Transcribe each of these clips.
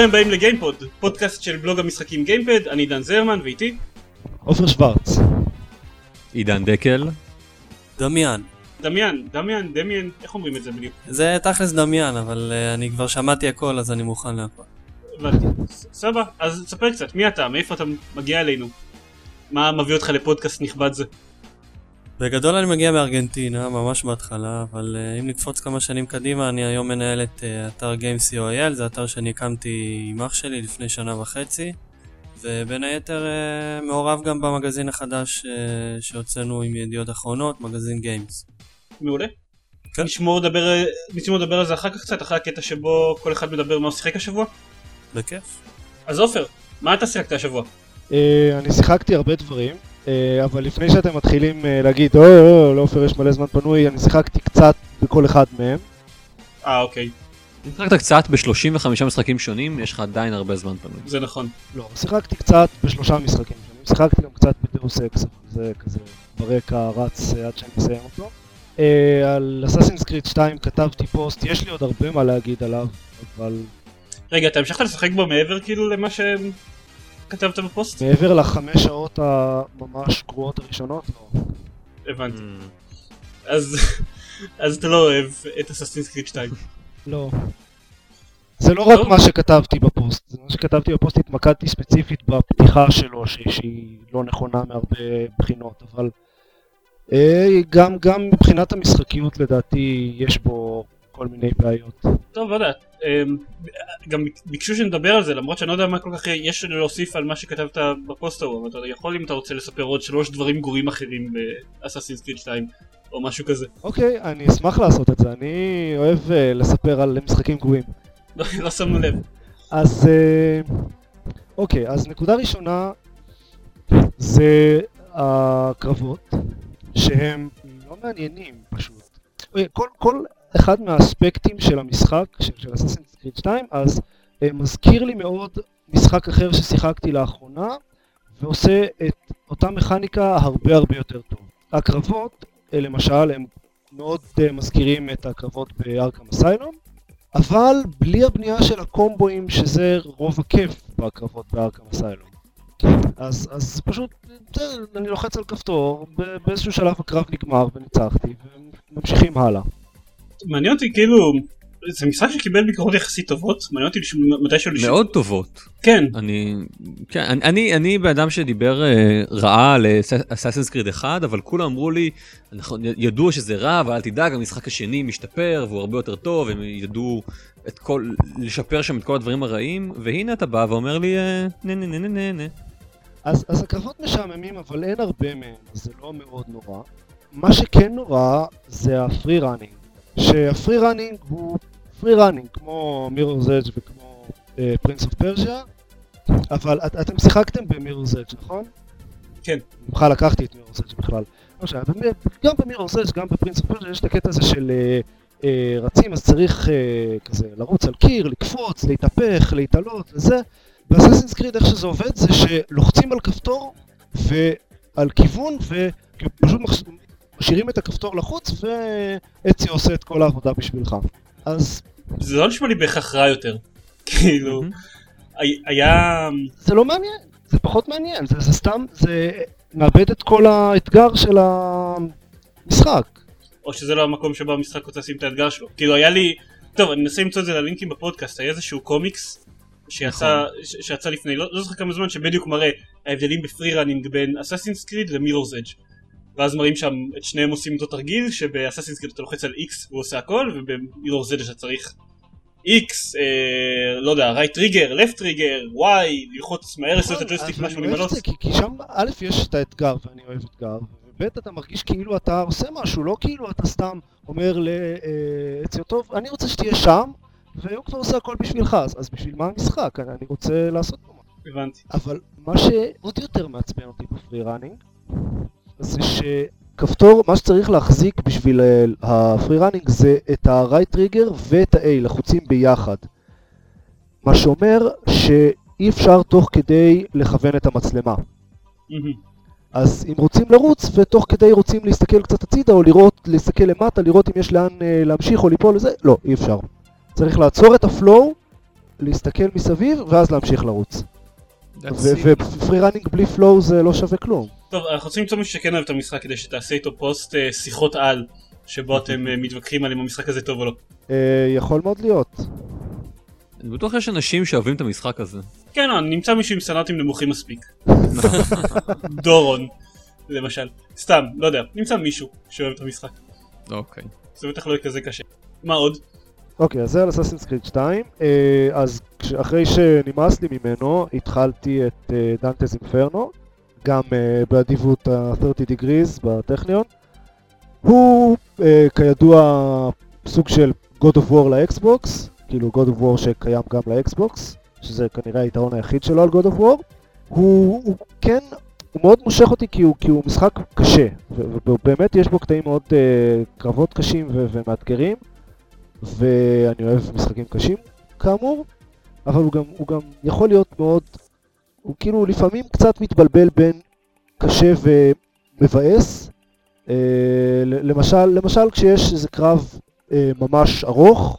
ברוכים הבאים לגיימפוד, פודקאסט של בלוג המשחקים גיימפד, אני דן זרמן ואיתי עופר שוורץ. עידן דקל. דמיאן. דמיאן, דמיאן, דמיאן, איך אומרים את זה בדיוק? זה תכלס דמיאן, אבל אה, אני כבר שמעתי הכל אז אני מוכן להכל. הבנתי, סבבה, אז תספר קצת, מי אתה, מאיפה אתה מגיע אלינו? מה מביא אותך לפודקאסט נכבד זה? בגדול אני מגיע מארגנטינה, ממש בהתחלה, אבל אה, אם נקפוץ כמה שנים קדימה, אני היום מנהל את אה, אתר Games.co.il, זה אתר שאני הקמתי עם אח שלי לפני שנה וחצי, ובין היתר uh, מעורב גם במגזין החדש uh, שהוצאנו עם ידיעות אחרונות, מגזין Games. מעולה. כן. נשמור לדבר, נשמור לדבר על זה אחר כך קצת, אחרי הקטע שבו כל אחד מדבר מה הוא שיחק השבוע. בכיף. אז עופר, מה אתה שיחקת השבוע? אה, אני שיחקתי הרבה דברים, אבל לפני שאתם מתחילים אה, להגיד, או, או, לעופר יש מלא זמן פנוי, אני שיחקתי קצת בכל אחד מהם. אה אוקיי, אם שיחקת קצת ב-35 משחקים שונים, יש לך עדיין הרבה זמן פנוי. זה נכון. לא, שיחקתי קצת בשלושה משחקים שונים, שיחקתי גם קצת ב Deus Ex, אבל זה כזה ברקע רץ אה, עד שאני מסיים אותו. אה, על Assassin's Creed 2 כתבתי פוסט, יש לי עוד הרבה מה להגיד עליו, אבל רגע, אתה המשכת לשחק בו מעבר כאילו למה שכתבת בפוסט? מעבר לחמש שעות הממש גרועות הראשונות, לא. הבנתי. אממ. אז אז אתה לא אוהב את Assassin's Creed 2. לא. זה לא רק טוב. מה שכתבתי בפוסט, זה מה שכתבתי בפוסט התמקדתי ספציפית בפתיחה שלו שהיא לא נכונה מהרבה בחינות, אבל אה, גם, גם מבחינת המשחקיות לדעתי יש בו כל מיני בעיות. טוב, לא יודע. אמ, גם ביקשו שנדבר על זה, למרות שאני לא יודע מה כל כך יש להוסיף על מה שכתבת בפוסט ההוא, אבל אתה יכול אם אתה רוצה לספר עוד שלוש דברים גרועים אחרים באססינס קריט 2, או משהו כזה. אוקיי, אני אשמח לעשות את זה, אני אוהב אה, לספר על משחקים גרועים. לא- לא שמנו לב. אז אה, אוקיי, אז נקודה ראשונה זה הקרבות, שהם לא מעניינים פשוט. אוקיי, כל, כל אחד מהאספקטים של המשחק, של, של אססינס קריד 2, אז אה, מזכיר לי מאוד משחק אחר ששיחקתי לאחרונה, ועושה את אותה מכניקה הרבה הרבה יותר טוב. הקרבות, אה, למשל, הם מאוד אה, מזכירים את הקרבות בארכם אסיילום, אבל בלי הבנייה של הקומבואים שזה רוב הכיף בקרבות בארכם אסיילום. אז, אז פשוט, אני לוחץ על כפתור, באיזשהו שלב הקרב נגמר וניצחתי, וממשיכים הלאה. מעניין אותי כאילו, זה משחק שקיבל ביקורות יחסית טובות, מעניין אותי מתישהו לשמוע. מאוד טובות. כן, אני, כן, אני, אני, אני בן אדם שדיבר אה, רעה על אסאסינס קריד 1, אבל כולם אמרו לי, נכון, ידעו שזה רע, אבל אל תדאג, המשחק השני משתפר והוא הרבה יותר טוב, הם ידעו את כל, לשפר שם את כל הדברים הרעים, והנה אתה בא ואומר לי, אה, נה נה נה נה נה נה. אז, אז הקרבות משעממים, אבל אין הרבה מהם, זה לא מאוד נורא. מה שכן נורא זה ה free running, שה free running הוא free running, כמו Mirror's Edge וכמו Prince of Persia, אבל את, אתם שיחקתם ב Mirror's Edge, נכון? כן. ממך לקחתי את Mirror's Edge בכלל. לא משנה, גם ב Mirror's Edge, גם ב Prince of Persia יש את הקטע הזה של אה, אה, רצים, אז צריך אה, כזה לרוץ על קיר, לקפוץ, להתהפך, להתעלות וזה. ב Assassin's Creed איך שזה עובד זה שלוחצים על כפתור ועל כיוון ופשוט משאירים את הכפתור לחוץ ואצי עושה את כל העבודה בשבילך. אז זה לא נשמע לי בהכרח רע יותר. כאילו, הי- היה... זה לא מעניין, זה פחות מעניין, זה, זה סתם, זה מאבד את כל האתגר של המשחק. או שזה לא המקום שבו המשחק רוצה לשים את האתגר שלו. כאילו היה לי... טוב, אני מנסה למצוא את זה ללינקים בפודקאסט, היה איזשהו קומיקס שיצא, ש- שיצא לפני, לא, לא זוכר כמה זמן, שבדיוק מראה ההבדלים ב free running בין Assassin's Creed ל Mirror's Edge. ואז מראים שם את שניהם עושים אותו תרגיל, שב Assassin's Creed אתה לוחץ על X והוא עושה הכל, וב Mirror's Edge אתה צריך X, אה, לא יודע, right trigger, left trigger, Y, ללחוץ מהר לעשות את הג'ויסטיק נכון, משהו. זה, כי, כי שם א' יש את האתגר ואני אוהב אתגר, וב' אתה מרגיש כאילו אתה עושה משהו, לא כאילו אתה סתם אומר לעציו טוב, אני רוצה שתהיה שם, והוא כבר עושה הכל בשבילך, אז, אז בשביל מה המשחק? אני, אני רוצה לעשות פה משהו. הבנתי. אבל מה שעוד יותר מעצבן אותי ב free running, זה שכפתור, מה שצריך להחזיק בשביל אה, ה free running זה את ה-right trigger ואת ה-A, לחוצים ביחד. מה שאומר שאי אפשר תוך כדי לכוון את המצלמה. אז אם רוצים לרוץ ותוך כדי רוצים להסתכל קצת הצידה או לראות, להסתכל למטה, לראות אם יש לאן אה, להמשיך או ליפול לזה, לא, אי אפשר. צריך לעצור את ה flow להסתכל מסביב, ואז להמשיך לרוץ. ו free running בלי flow זה לא שווה כלום. טוב, אנחנו רוצים למצוא מישהו שכן אוהב את המשחק כדי שתעשה איתו פוסט אה, שיחות על, שבו אתם אה, מתווכחים על אם המשחק הזה טוב או לא. אה, יכול מאוד להיות. אני בטוח יש אנשים שאוהבים את המשחק הזה. כן, לא, נמצא מישהו עם סטנדרטים נמוכים מספיק. דורון, למשל. סתם, לא יודע, נמצא מישהו שאוהב את המשחק. אוקיי. זה בטח לא יהיה כזה קשה. מה עוד? אוקיי, אז זה על אסאסינס קריד 2. אה, אז אחרי שנמאס לי ממנו, התחלתי את דנטז אינפרנו, גם אה, באדיבות ה-30 degrees בטכניון. הוא אה, כידוע סוג של God of War לאקסבוקס, כאילו God of War שקיים גם לאקסבוקס, שזה כנראה היתרון היחיד שלו על God of War. הוא, הוא כן, הוא מאוד מושך אותי כי הוא, כי הוא משחק קשה, ובאמת יש בו קטעים מאוד uh, קרבות קשים ו- ומאתגרים, ואני אוהב משחקים קשים כאמור, אבל הוא גם, הוא גם יכול להיות מאוד, הוא כאילו לפעמים קצת מתבלבל בין קשה ומבאס. Uh, למשל, למשל כשיש איזה קרב uh, ממש ארוך,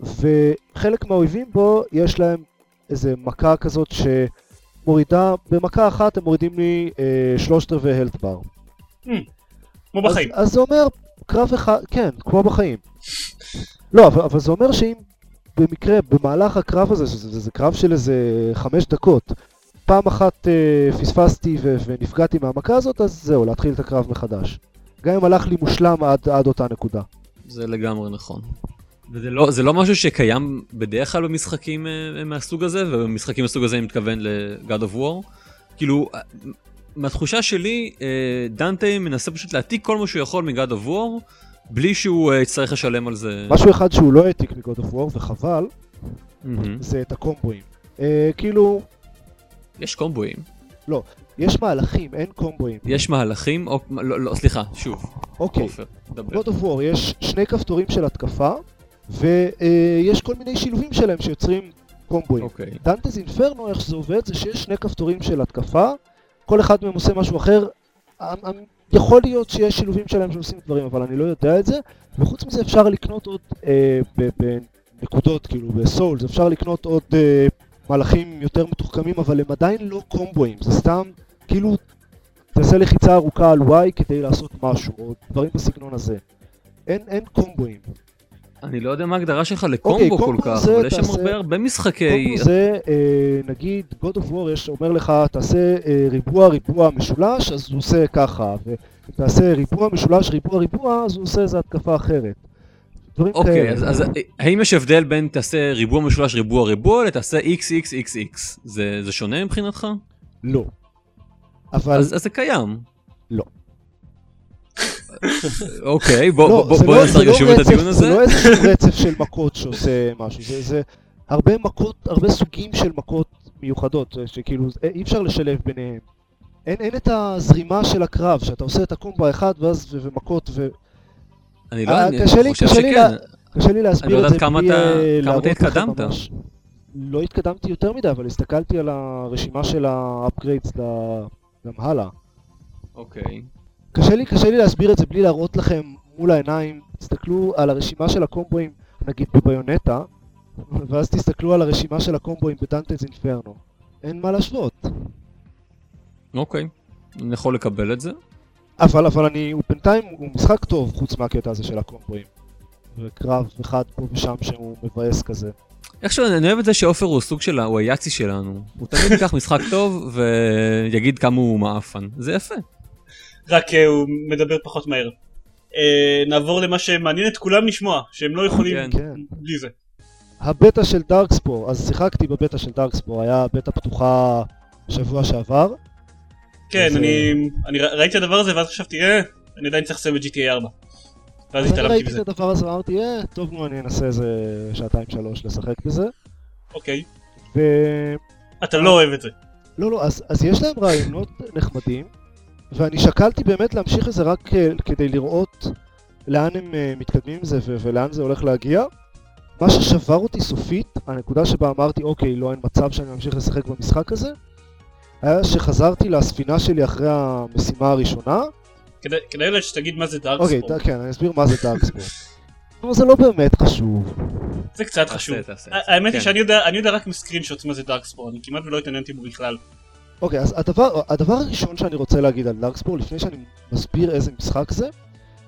וחלק מהאויבים בו יש להם איזה מכה כזאת שמורידה, במכה אחת הם מורידים לי אה, שלושת רבעי הלט בר. כמו בחיים. אז, אז זה אומר קרב אחד, כן, כמו בחיים. לא, אבל, אבל זה אומר שאם במקרה, במהלך הקרב הזה, שזה זה, זה קרב של איזה חמש דקות, פעם אחת אה, פספסתי ו, ונפגעתי מהמכה הזאת, אז זהו, להתחיל את הקרב מחדש. גם אם הלך לי מושלם עד, עד אותה נקודה. זה לגמרי נכון. וזה לא, זה לא משהו שקיים בדרך כלל במשחקים אה, מהסוג הזה, ובמשחקים מהסוג הזה אני מתכוון ל-God of War. כאילו, אה, מהתחושה שלי, אה, דנטה מנסה פשוט להעתיק כל מה שהוא יכול מ-God of War, בלי שהוא אה, יצטרך לשלם על זה. משהו אחד שהוא לא העתיק מגוד אוף וור, וחבל, מהמם. זה את הקומבואים. אה, כאילו, יש קומבואים, יש מהלכים, אין קומבואים. יש מהלכים, או, לא, לא, סליחה, שוב, אוקיי, עופר, דבר. God of War יש שני כפתורים של התקפה, ויש כל מיני שילובים שלהם שיוצרים קומבואים. אוקיי. דנטז אינפרנו, איך שזה עובד, זה שיש שני כפתורים של התקפה, כל אחד מהם עושה משהו אחר. אמ- אמ- יכול להיות שיש שילובים שלהם שעושים דברים, אבל אני לא יודע את זה. וחוץ מזה אפשר לקנות עוד אה, בנקודות, כאילו בסולס, אפשר לקנות עוד אה, מהלכים יותר מתוחכמים, אבל הם עדיין לא קומבואים, זה סתם, כאילו, תעשה לחיצה ארוכה על Y כדי לעשות משהו, או דברים בסגנון הזה. אין, אין קומבואים. אני לא יודע מה ההגדרה שלך לקומבו כל קומבו כך, אוקיי, זה אבל יש שם הרבה הרבה משחקי... קומבו זה, אה, נגיד, God of War יש, אומר לך, תעשה אה, ריבוע, ריבוע, משולש, אז הוא עושה ככה, ואם תעשה ריבוע, משולש, ריבוע, ריבוע, אז הוא עושה איזה התקפה אחרת. אוקיי. אז, אז האם יש הבדל בין תעשה ריבוע משולש ריבוע ריבוע לתעשה XXXX? זה, זה שונה מבחינתך? לא. אבל... אז, אז זה קיים. לא. אוקיי, בוא, לא, בוא, בוא לא- נעשה רגע לא שוב את רצף- הדיון הזה. זה לא איזשהו רצף של מכות שעושה משהו, זה, זה הרבה מכות, הרבה סוגים של מכות מיוחדות, שכאילו אי אפשר לשלב ביניהם. אין, אין את הזרימה של הקרב, שאתה עושה את הקומבו האחד ואז ו- ומכות ו... אני לא, אה, אני חושב שכן. קשה לי להסביר לא את זה בלי אה, כמה להראות אתה לכם התקדמת. ממש. לא התקדמתי יותר מדי, אבל הסתכלתי על הרשימה של ל- גם הלאה. אוקיי. קשה לי, קשה לי להסביר את זה בלי להראות לכם מול העיניים. תסתכלו על הרשימה של הקומבואים, נגיד בביונטה, ואז תסתכלו על הרשימה של הקומבואים בדנטז אינפרנו. אין מה להשוות. אוקיי. אני יכול לקבל את זה. אבל, אבל אני, הוא בינתיים, הוא משחק טוב, חוץ מהקטע הזה של הקומבואים. וקרב אחד פה ושם שהוא מבאס כזה. איכשהו אני אוהב את זה שעופר הוא סוג של, הוא היאצי שלנו. הוא תמיד ייקח משחק טוב ויגיד כמה הוא מעפן. זה יפה. רק אה, הוא מדבר פחות מהר. אה, נעבור למה שמעניין את כולם לשמוע, שהם לא יכולים כן. כן. בלי זה. הבטא של דארקספור, אז שיחקתי בבטא של דארקספור, היה בטא פתוחה שבוע שעבר. כן, אני אני ר- ראיתי את הדבר הזה ואז חשבתי, אה, אני עדיין צריך לסיים את GTA 4. ואז אז אני התעלמתי ראיתי בזה. את הדבר הזה ואמרתי, אה, טוב נו, אני אנסה איזה שעתיים שלוש לשחק בזה. אוקיי. ו... אתה לא אוהב את זה. לא, לא, אז, אז יש להם רעיונות נחמדים, ואני שקלתי באמת להמשיך את זה רק אה, כדי לראות לאן הם אה, מתקדמים עם זה ו- ולאן זה הולך להגיע. מה ששבר אותי סופית, הנקודה שבה אמרתי, אוקיי, לא, אין מצב שאני ממשיך לשחק במשחק הזה, היה שחזרתי לספינה שלי אחרי המשימה הראשונה. כדאי- כדאי אולי שתגיד מה זה אוקיי, דארקספורט. ד- כן, אני אסביר מה זה דארקספורט. אבל זה לא באמת חשוב. זה קצת תעשה, חשוב. האמת היא כן. שאני יודע אני יודע רק מסקרין שוטס מה זה דארקספור, אני כמעט ולא התעניינתי בו בכלל. אוקיי, אז הדבר, הדבר הראשון שאני רוצה להגיד על דארקספור, לפני שאני מסביר איזה משחק זה,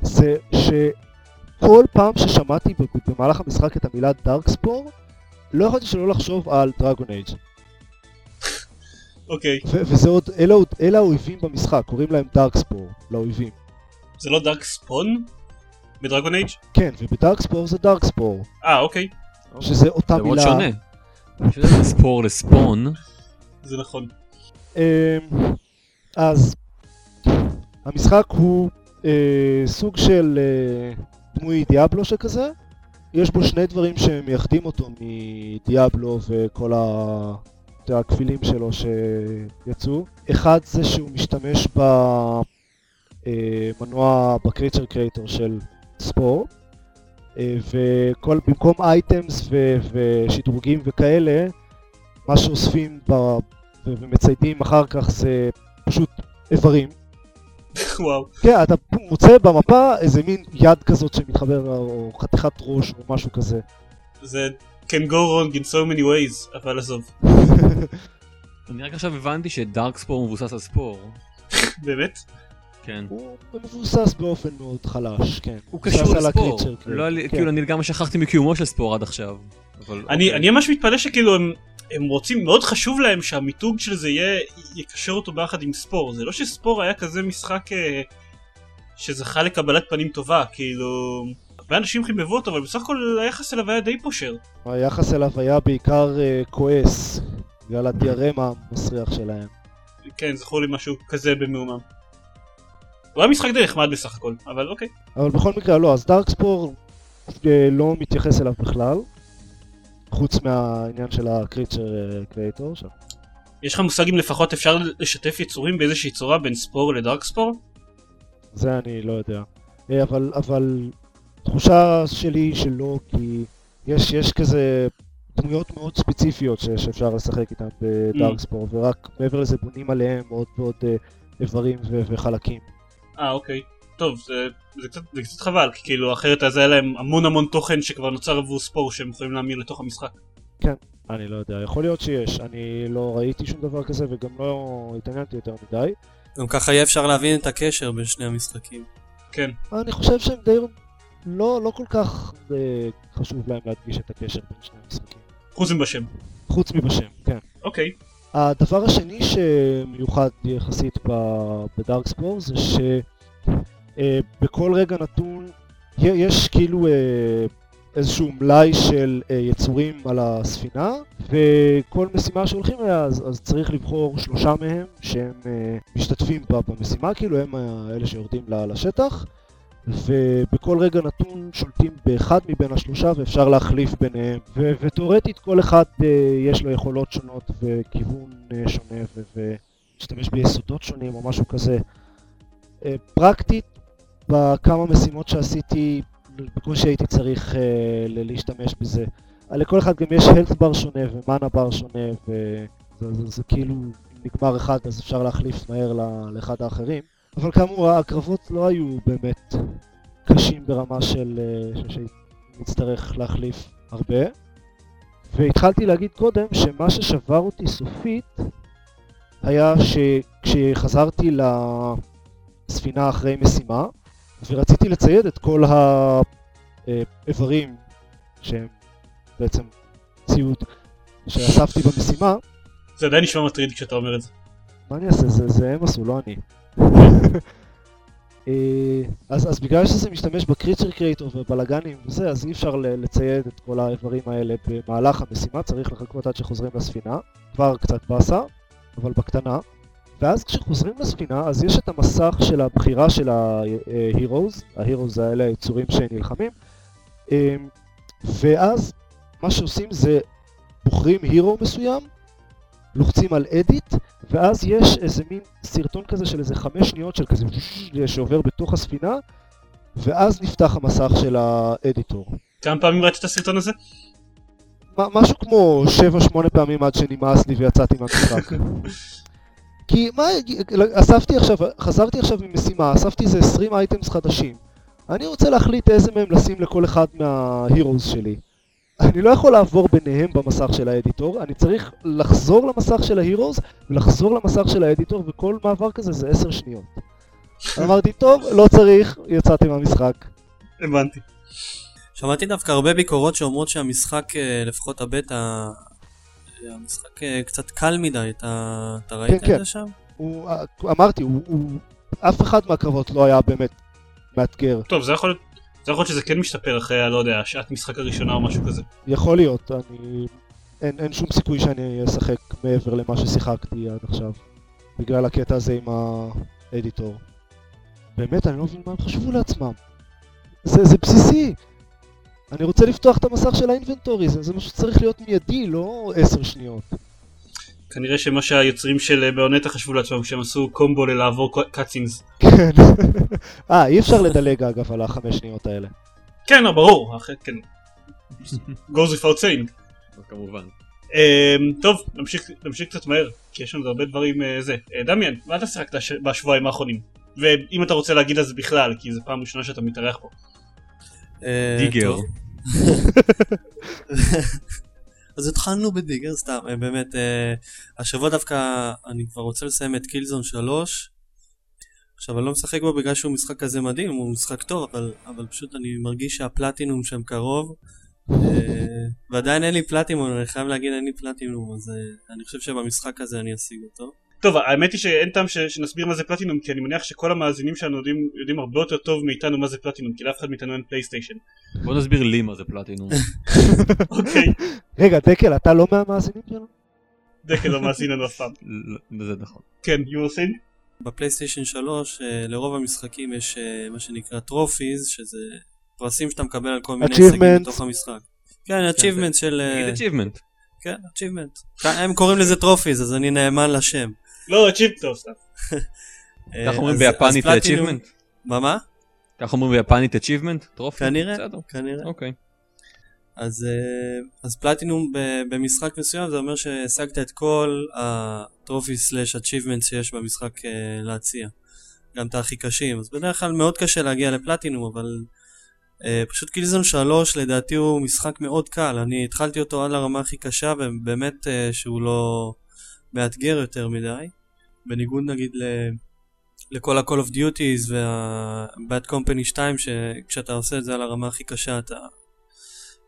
זה שכל פעם ששמעתי במהלך המשחק את המילה דארקספור, לא יכולתי שלא לחשוב על דרגון אייג'. אוקיי, וזה עוד, אלה, אלה האויבים במשחק, קוראים להם דארקספור, לאויבים. זה לא דארק ספון? בדרגון אייג'? כן, ובדארקספור זה דארקספור, אה אוקיי, שזה אותה זה מאוד מילה. שונה. יש לזה ספור לספון. זה נכון. אמ, אז המשחק הוא אה, סוג של אה, דמוי דיאבלו שכזה. יש בו שני דברים שמייחדים אותו מדיאבלו וכל ה- הכבילים שלו שיצאו. אחד זה שהוא משתמש במנוע, בקריצ'ר קרייטור של ספור. אה, וכל, במקום אייטמס ו- ושדרוגים וכאלה, מה שאוספים ב- ומציידים אחר כך זה פשוט איברים. וואו. כן, אתה מוצא במפה איזה מין יד כזאת שמתחבר, או חתיכת ראש או משהו כזה. זה can go wrong in so many ways, אבל עזוב. אני רק עכשיו הבנתי שדארק ספור מבוסס על ספור. באמת? כן. הוא מבוסס באופן מאוד חלש, כן. הוא קשור לספור. הקריצ'ר, לא כן. כאילו אני לגמרי שכחתי מקיומו של ספור עד עכשיו. אני אוקיי. אני ממש מתפלא שכאילו הם... הם רוצים, מאוד חשוב להם שהמיתוג של זה יהיה, יקשר אותו ביחד עם ספור. זה לא שספור היה כזה משחק אה, שזכה לקבלת פנים טובה, כאילו... הרבה אנשים חיבבו אותו, אבל בסך הכל היחס אליו היה די פושר. היחס אליו היה בעיקר אה, כועס, בגלל הדיארמה המסריח שלהם. כן, זכור לי משהו כזה במהומם. הוא היה משחק די נחמד בסך הכל, אבל אוקיי. אבל בכל מקרה לא, אז דארקספור אה, לא מתייחס אליו בכלל, חוץ מהעניין של הקריצ'ר קריאטור. יש לך מושג אם לפחות אפשר לשתף יצורים באיזושהי צורה בין ספור לדארק ספור? זה אני לא יודע. אה, אבל, אבל תחושה שלי היא שלא, כי יש, יש כזה דמויות מאוד ספציפיות ש, שאפשר לשחק איתן בדארקספור, ורק מעבר לזה בונים עליהם עוד ועוד אה, איברים ו, וחלקים. אה אוקיי. טוב, זה, זה, קצת, זה קצת חבל, כי כאילו אחרת אז היה להם המון המון תוכן שכבר נוצר עבור ספור שהם יכולים להמיר לתוך המשחק. אני לא יודע, יכול להיות שיש, אני לא ראיתי שום דבר כזה וגם לא התעניינתי יותר מדי. גם ככה יהיה אפשר להבין את הקשר בין שני המשחקים. כן. אני חושב שהם די... לא, לא כל כך אה, חשוב להם להדגיש את הקשר בין שני המשחקים. חוץ מבשם. חוץ מבשם, כן. אוקיי. הדבר השני שמיוחד יחסית ב- בדארק ספור זה שבכל רגע נתון יש כאילו אה, איזשהו מלאי של אה, יצורים על הספינה וכל משימה שהולכים אליה אז, אז צריך לבחור שלושה מהם שהם אה, משתתפים במשימה כאילו הם אה, אלה שיורדים לשטח ובכל רגע נתון שולטים באחד מבין השלושה ואפשר להחליף ביניהם ו- ותאורטית כל אחד uh, יש לו יכולות שונות וכיוון uh, שונה ו- ומשתמש ביסודות שונים או משהו כזה. Uh, פרקטית בכמה משימות שעשיתי בקושי הייתי צריך uh, להשתמש בזה. Uh, לכל אחד גם יש health bar שונה ומאנה bar שונה וזה זה, זה, זה כאילו נגמר אחד אז אפשר להחליף מהר לאחד האחרים. אבל כאמור, הקרבות לא היו באמת קשים ברמה של אה, שנצטרך להחליף הרבה. והתחלתי להגיד קודם שמה ששבר אותי סופית היה שכשחזרתי לספינה אחרי משימה ורציתי לצייד את כל האיברים שהם בעצם ציוד שאספתי במשימה, זה עדיין נשמע מטריד כשאתה אומר את זה. מה אני אעשה? זה, זה הם עשו, לא אני. אה, אז, אז בגלל שזה משתמש בקריצ'ר קריאטור ובלאגנים וזה, אז אי אפשר לצייד את כל האיברים האלה במהלך המשימה, צריך לחכות עד שחוזרים לספינה, כבר קצת באסה, אבל בקטנה. ואז כשחוזרים לספינה, אז יש את המסך של הבחירה של ה-Heroes, ה-Heroes האלה היצורים שנלחמים, אה, ואז מה שעושים זה בוחרים Hero מסוים, לוחצים על אדיט, ואז יש איזה מין סרטון כזה של איזה חמש שניות של כזה שעובר בתוך הספינה, ואז נפתח המסך של האדיטור. כמה פעמים ראית את הסרטון הזה? משהו כמו 7-8 פעמים עד שנמאס לי ויצאתי מהמשחק. כי מה, אספתי עכשיו, חזרתי עכשיו ממשימה, אספתי איזה 20 אייטמס חדשים. אני רוצה להחליט איזה מהם לשים לכל אחד מההירוז שלי. אני לא יכול לעבור ביניהם במסך של האדיטור, אני צריך לחזור למסך של ההירוז ולחזור למסך של האדיטור, וכל מעבר כזה זה עשר שניות. אמרתי, טוב, לא צריך, יצאתי מהמשחק. הבנתי. שמעתי דווקא הרבה ביקורות שאומרות שהמשחק, אה, לפחות הבטא, המשחק אה, קצת קל מדי, אתה, אתה ראית כן. את זה שם? הוא, אמרתי, הוא, הוא, אף אחד מהקרבות לא היה באמת מאתגר. טוב, זה יכול להיות... זה יכול להיות שזה כן משתפר אחרי, לא יודע, שעת משחק הראשונה או משהו כזה. יכול להיות, אני... אין, אין שום סיכוי שאני אשחק מעבר למה ששיחקתי עד עכשיו, בגלל הקטע הזה עם האדיטור. באמת, אני לא מבין מה הם חשבו לעצמם. זה, זה בסיסי. אני רוצה לפתוח את המסך של האינבנטורי, זה, זה משהו שצריך להיות מיידי, לא עשר שניות. כנראה שמה שהיוצרים של אה, באונטה חשבו לעצמם כשהם עשו קומבו ללעבור קאצינס. כן. אה, אי אפשר לדלג אגב על החמש שניות האלה. כן, לא, ברור, אחרי, כן. goes without saying. כמובן. Um, טוב, נמשיך, קצת מהר, כי יש לנו הרבה דברים uh, זה. Uh, דמיאן, מה אתה שיחקת. בשבועיים האחרונים? ואם אתה רוצה להגיד על זה בכלל, כי זו פעם ראשונה שאתה מתארח פה. אה, דיגר. אז התחלנו בדיגר, סתם, אה, באמת, אה, השבוע דווקא אני כבר רוצה לסיים את קילזון 3. עכשיו, אני לא משחק בו בגלל שהוא משחק כזה מדהים, הוא משחק טוב, אבל, אבל פשוט אני מרגיש שהפלטינום שם קרוב. אה, ועדיין אין לי פלטינום, אני חייב להגיד אין לי פלטינום, אז אה, אני חושב שבמשחק הזה אני אשיג אותו. טוב, האמת היא שאין טעם ש... שנסביר מה זה פלטינום, כי אני מניח שכל המאזינים שלנו יודעים, יודעים הרבה יותר טוב מאיתנו מה זה פלטינום, כי לאף אחד מאיתנו אין פלייסטיישן. בוא נסביר לי מה זה פלטינום. אוקיי, רגע, דקל, אתה לא מהמאזינים שלנו? דקל לא מאזין לנו אף פעם. לא, זה נכון. כן, you were saying? בפלייסטיישן 3 אה, לרוב המשחקים יש אה, מה שנקרא trophies, שזה פרסים שאתה מקבל על כל מיני. הישגים בתוך המשחק. כן, achievements של... אה, נגיד achievement. כן, achievement. הם קוראים לזה trophies, אז אני נאמן לשם. לא, צ'יפ טוב, סתם. אה, כך אומרים ביפנית achievement? מה מה? כך אומרים ביפנית achievement? trophy? כנראה. כנראה. אוקיי. אז, אה, אז פלטינום במשחק מסוים זה אומר שהשגת את כל ה trophy slash achievements שיש במשחק אה, להציע. גם את הכי קשים. אז בדרך כלל מאוד קשה להגיע לפלטינום, אבל אה, פשוט קילזון 3 לדעתי הוא משחק מאוד קל. אני התחלתי אותו עד לרמה הכי קשה, ובאמת אה, שהוא לא מאתגר יותר מדי. בניגוד נגיד ל... לכל ה-call of duties וה-bad company 2 שכשאתה עושה את זה על הרמה הכי קשה אתה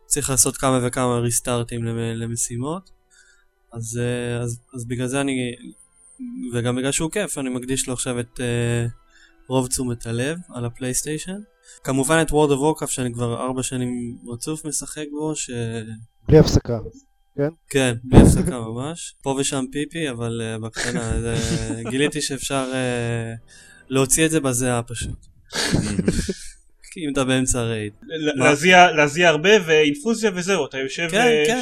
צריך לעשות כמה וכמה ריסטארטים למ- למשימות אז, אה, אז, אז בגלל זה אני וגם בגלל שהוא כיף אני מקדיש לו עכשיו את אה, רוב תשומת הלב על הפלייסטיישן כמובן את World of Warcraft שאני כבר ארבע שנים רצוף משחק בו ש... בלי הפסקה. כן, בלי הפסקה ממש. פה ושם פיפי, אבל אה, בקטנה. זה... גיליתי שאפשר אה, להוציא את זה בזיעה פשוט. כי אם אתה באמצע raid. להזיע- להזיע הרבה ואינפוזיה וזהו, אתה יושב כן, אה, כן,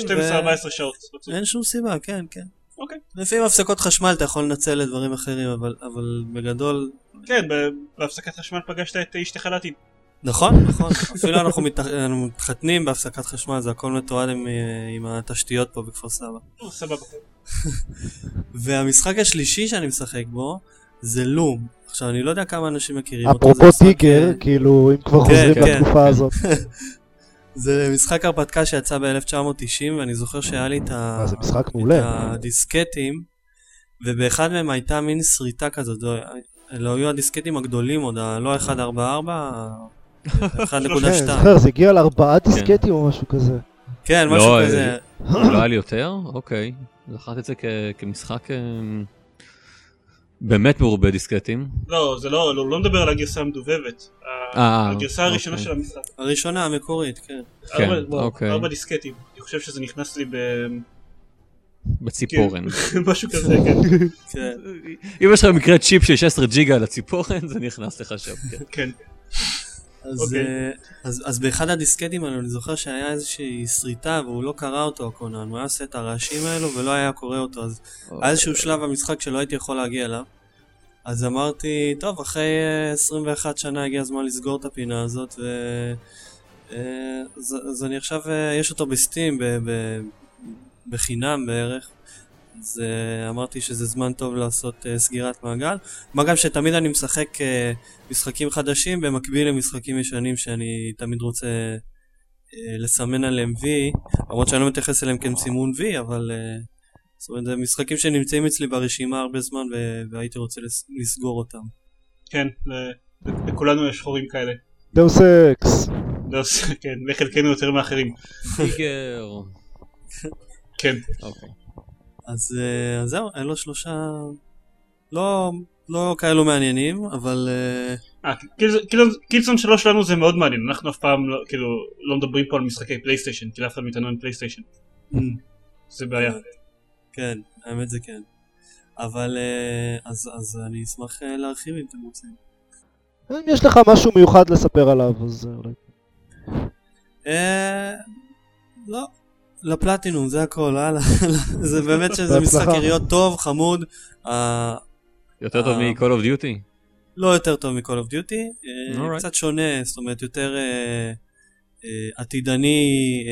12-14 שעות. אין שום סיבה, כן, כן. אוקיי. לפעמים הפסקות חשמל אתה יכול לנצל לדברים אחרים, אבל, אבל בגדול... כן, בהפסקת חשמל פגשת את אשתך לעתיד. נכון, נכון. אפילו אנחנו מת- אנחנו מתחתנים בהפסקת חשמל, זה הכל מתועד עם, אה, עם התשתיות פה בכפר סבא. או, סבבה. והמשחק השלישי שאני משחק בו זה לום. עכשיו אני לא יודע כמה אנשים מכירים אותו. אפרופו טיגר, אה, כאילו, אם כבר כן, חוזרים כן. לתקופה הזאת. זה משחק הרפתקה שיצא ב-1990 ואני זוכר שהיה לי את. אה. הדיסקטים ובאחד מהם הייתה מין שריטה כזאת, לא, לא היו הדיסקטים הגדולים עוד, ה- לא 144, ה- כן, 1.2. זוכר, זה הגיע לארבעה דיסקטים או משהו כזה. כן, לא, משהו אה, כזה. לא היה לי יותר? אוקיי. זכרתי את זה כמשחק אה, באמת מרובה דיסקטים. לא, זה לא, לא, לא מדבר על הגרסה המדובבת. אה, הגרסה הראשונה אוקיי. של המשחק. הראשונה המקורית, כן. כן, אוקיי. ארבע דיסקטים. אני חושב שזה נכנס לי בציפורן. במשהו כזה, כן. כן. אם יש לך במקרה צ'יפ של 16 ג'יגה על הציפורן, זה נכנס לך שם. כן. אז, אוקיי. אה, אז, אז באחד הדיסקטים האלו אני זוכר שהיה איזושהי שריטה והוא לא קרא אותו הקונן, הוא היה עושה את הרעשים האלו ולא היה קורא אותו, אז היה איזשהו שלב במשחק שלא הייתי יכול להגיע אליו. אז אמרתי, טוב, אחרי אה, 21 שנה הגיע הזמן לסגור את הפינה הזאת, ו... אה, אז, אז אני עכשיו, אה, יש אותו בסטים ב, ב, בחינם בערך, אז uh, אמרתי שזה זמן טוב לעשות uh, סגירת מעגל. מה גם שתמיד אני משחק uh, משחקים חדשים במקביל למשחקים ישנים שאני תמיד רוצה uh, לסמן עליהם וי, למרות שאני לא מתייחס אליהם כאל סימון וי, אבל אה, זאת אומרת, זה משחקים שנמצאים אצלי ברשימה הרבה זמן והייתי רוצה לס- לסגור אותם. כן, לכולנו יש חורים כאלה. דאוס אקס. Deus, כן, לחלקנו יותר מאחרים. פיגר. כן. אוקיי. אז, אה, אז זהו, אלו שלושה לא, לא כאלו מעניינים, אבל אה, אה, Kill- Killzone 3 שלנו זה מאוד מעניין, אנחנו אף פעם לא, כאילו, לא מדברים פה על משחקי פלייסטיישן, כי לאף אחד מאיתנו אין פלייסטיישן. זה בעיה. כן, האמת זה כן. אבל uh, אז, אז אני אשמח להרחיב אם אתם רוצים. אם יש לך משהו מיוחד לספר עליו, אז אה, אולי... אה, לא, לפלטינום, זה הכל, הלאה. זה באמת שזה משחק. יריות טוב, חמוד. אה, יותר טוב אה. מ-call of duty? לא יותר טוב מ-call of Duty, אה. קצת שונה, זאת אומרת יותר עתידני,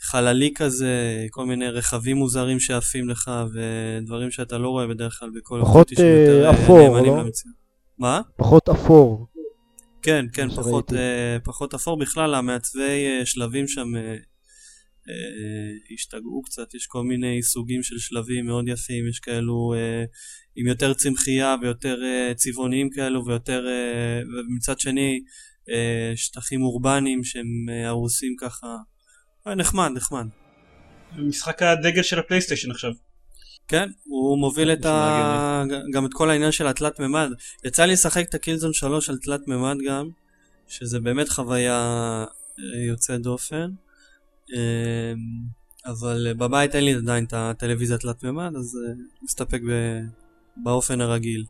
חללי כזה, כל מיני רכבים מוזרים שעפים לך ודברים שאתה לא רואה בדרך כלל ב-call of פחות, Duty אה, אפור, נאמנים לא? למציאות. מה? פחות אפור. כן, כן, פחות, פחות אפור בכלל, המעצבי שלבים שם השתגעו קצת, יש כל מיני סוגים של שלבים מאוד יפים, יש כאלו אה, עם יותר צמחייה ויותר אה, צבעוניים כאלו ויותר, אה, ומצד שני אה, שטחים אורבניים שהם אה, הרוסים ככה, אה, נחמד, נחמד. משחק הדגל של הפלייסטיישן עכשיו. כן, הוא מוביל את ה... גם את כל העניין של התלת מימד. יצא לי לשחק את הקילזון 3 על תלת מימד גם, שזה באמת חוויה אה, יוצאת דופן. אה, אבל אה, בבית אין לי עדיין את הטלוויזיה תלת מימד, אז אה, מסתפק. באופן הרגיל.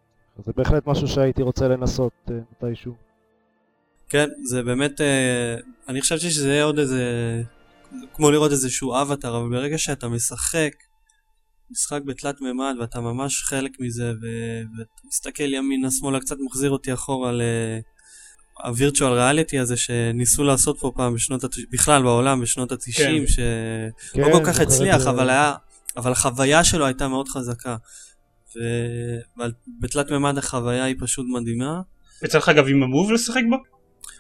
זה בהחלט משהו שהייתי רוצה לנסות אה, מתישהו. כן, זה באמת, אני חשבתי שזה יהיה עוד איזה, כמו לראות איזשהו אבטר, אבל ברגע שאתה משחק משחק בתלת מימד ואתה ממש חלק מזה, ו- ואתה מסתכל ימינה שמאלה, קצת מחזיר אותי אחורה ל... הווירטואל ריאליטי הזה שניסו לעשות פה פעם בשנות, הת... בכלל בעולם בשנות התשעים, כן. שלא כן, כל כך הצליח, זה. אבל היה, אבל החוויה שלו הייתה מאוד חזקה. ו- ובתלת מימד החוויה היא פשוט מדהימה. יצא לך אגב עם המוב לשחק בו?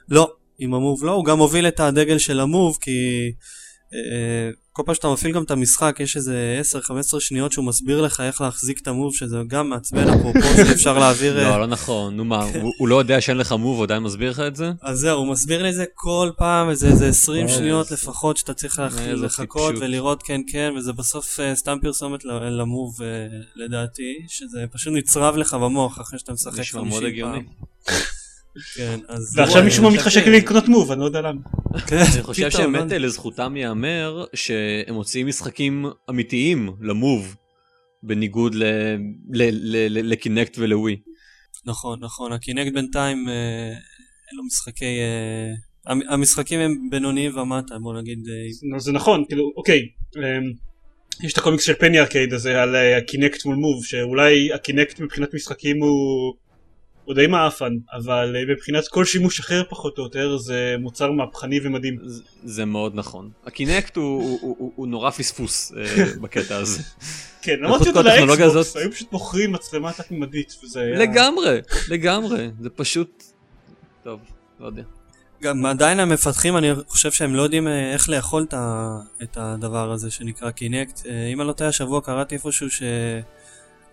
לא, עם המוב לא, הוא גם הוביל את הדגל של המוב, כי אה, כל פעם שאתה מפעיל גם את המשחק, יש איזה 10-15 שניות שהוא מסביר לך איך להחזיק את המוב, שזה גם מעצבן אפרופו שאפשר להעביר... אה, לא, לא נכון, נו מה, הוא- הוא לא יודע שאין לך מוב, הוא עדיין מסביר לך את זה? אז זהו, הוא מסביר לי את זה כל פעם, איזה, איזה 20 איזה- שניות לפחות שאתה צריך לחכות. ולראות כן כן, וזה בסוף אה, סתם פרסומת למוב אה, לדעתי, שזה פשוט נצרב לך במוח אחרי שאתה משחק 50 נשמע פעם. כן, אז... ועכשיו מישהו מתחשק לי לקנות מוב, אני לא יודע למה. כן, אני חושב שבאמת. לזכותם ייאמר שהם מוציאים משחקים אמיתיים למוב, בניגוד ל- ל- ל- ל- לקינקט ולווי. נכון, נכון, הקינקט בינתיים אה, אין לו משחקי... אה, המ- המשחקים הם בינוניים ומטה, בוא נגיד. אה, זה נכון, כאילו, אוקיי. יש את הקומיקס של Penny Arcade הזה על ה Kinect מול Move, שאולי ה Kinect מבחינת משחקים הוא... הוא די מעפן, אבל אה, מבחינת כל שימוש אחר פחות או יותר זה מוצר מהפכני ומדהים. זה- זה מאוד נכון. ה Kinect הוא- הוא- הוא הוא- הוא נורא פספוס אה, בקטע הזה. כן, אותו הטכנולוגיה ל Xbox, הזאת- היו פשוט מוכרים מצלמה תלת-ממדית וזה היה... לגמרי, לגמרי, זה פשוט... טוב, לא יודע. גם עדיין המפתחים, אני חושב שהם לא יודעים אה, איך לאכול את הדבר הזה שנקרא Kinect. אם אני לא טועה, השבוע קראתי איפשהו ש...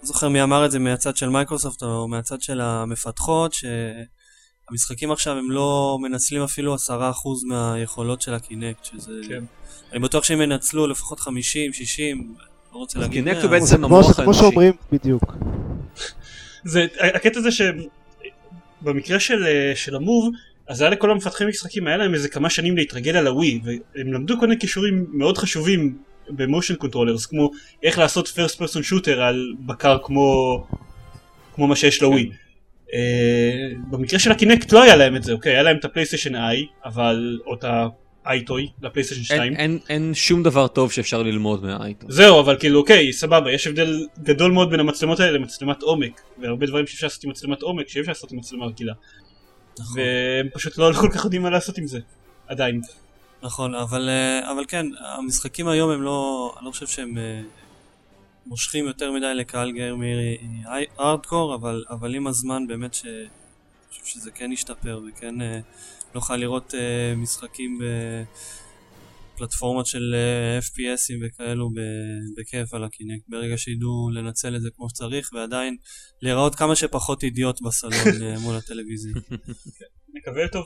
זוכר מי אמר את זה מהצד של מייקרוסופט או מהצד של המפתחות, שהמשחקים עכשיו הם לא מנצלים אפילו 10% מהיכולות של ה Kinect, שזה... כן. אני בטוח שהם ינצלו לפחות 50, 60, לא רוצה להגיד Kinect 100. הוא בעצם המוח זה כמו האנושי. שאומרים, בדיוק. זה, הקטע זה שבמקרה של, אה, של ה Move, אז היה לכל המפתחים משחקים, היה להם איזה כמה שנים להתרגל על הווי, והם למדו כל מיני כישורים מאוד חשובים ב motion controllers, כמו איך לעשות first person shooter על בקר כמו, כמו מה שיש ל Wii. אה, במקרה של ה Kinect לא היה להם את זה, אוקיי? היה להם את ה PlayStation Eye, אבל, או את ה EyeToy, ל PlayStation 2. אין- אין- אין שום דבר טוב שאפשר ללמוד מהאייטון. זהו, אבל כאילו, אוקיי, סבבה, יש הבדל גדול מאוד בין המצלמות האלה למצלמת עומק, והרבה דברים שאפשר לעשות עם מצלמת עומק שאי אפשר לעשות עם מצלמה רגילה. נכון. והם פשוט לא, לא כל כך יודעים מה לעשות עם זה, עדיין. נכון, אבל, אה, אבל כן, המשחקים היום הם לא, אני לא חושב שהם אה, מושכים יותר מדי לקהל גיימי ארדקור, אבל, אבל עם הזמן באמת ש... אני חושב שזה כן ישתפר וכן אה, נוכל לראות אה, משחקים בפלטפורמות של אה, FPSים וכאלו ב- בכיף על הקינקט, ברגע שידעו לנצל את זה כמו שצריך ועדיין להיראות כמה שפחות אידיוט בסלון אה, מול הטלוויזיה. נקווה טוב.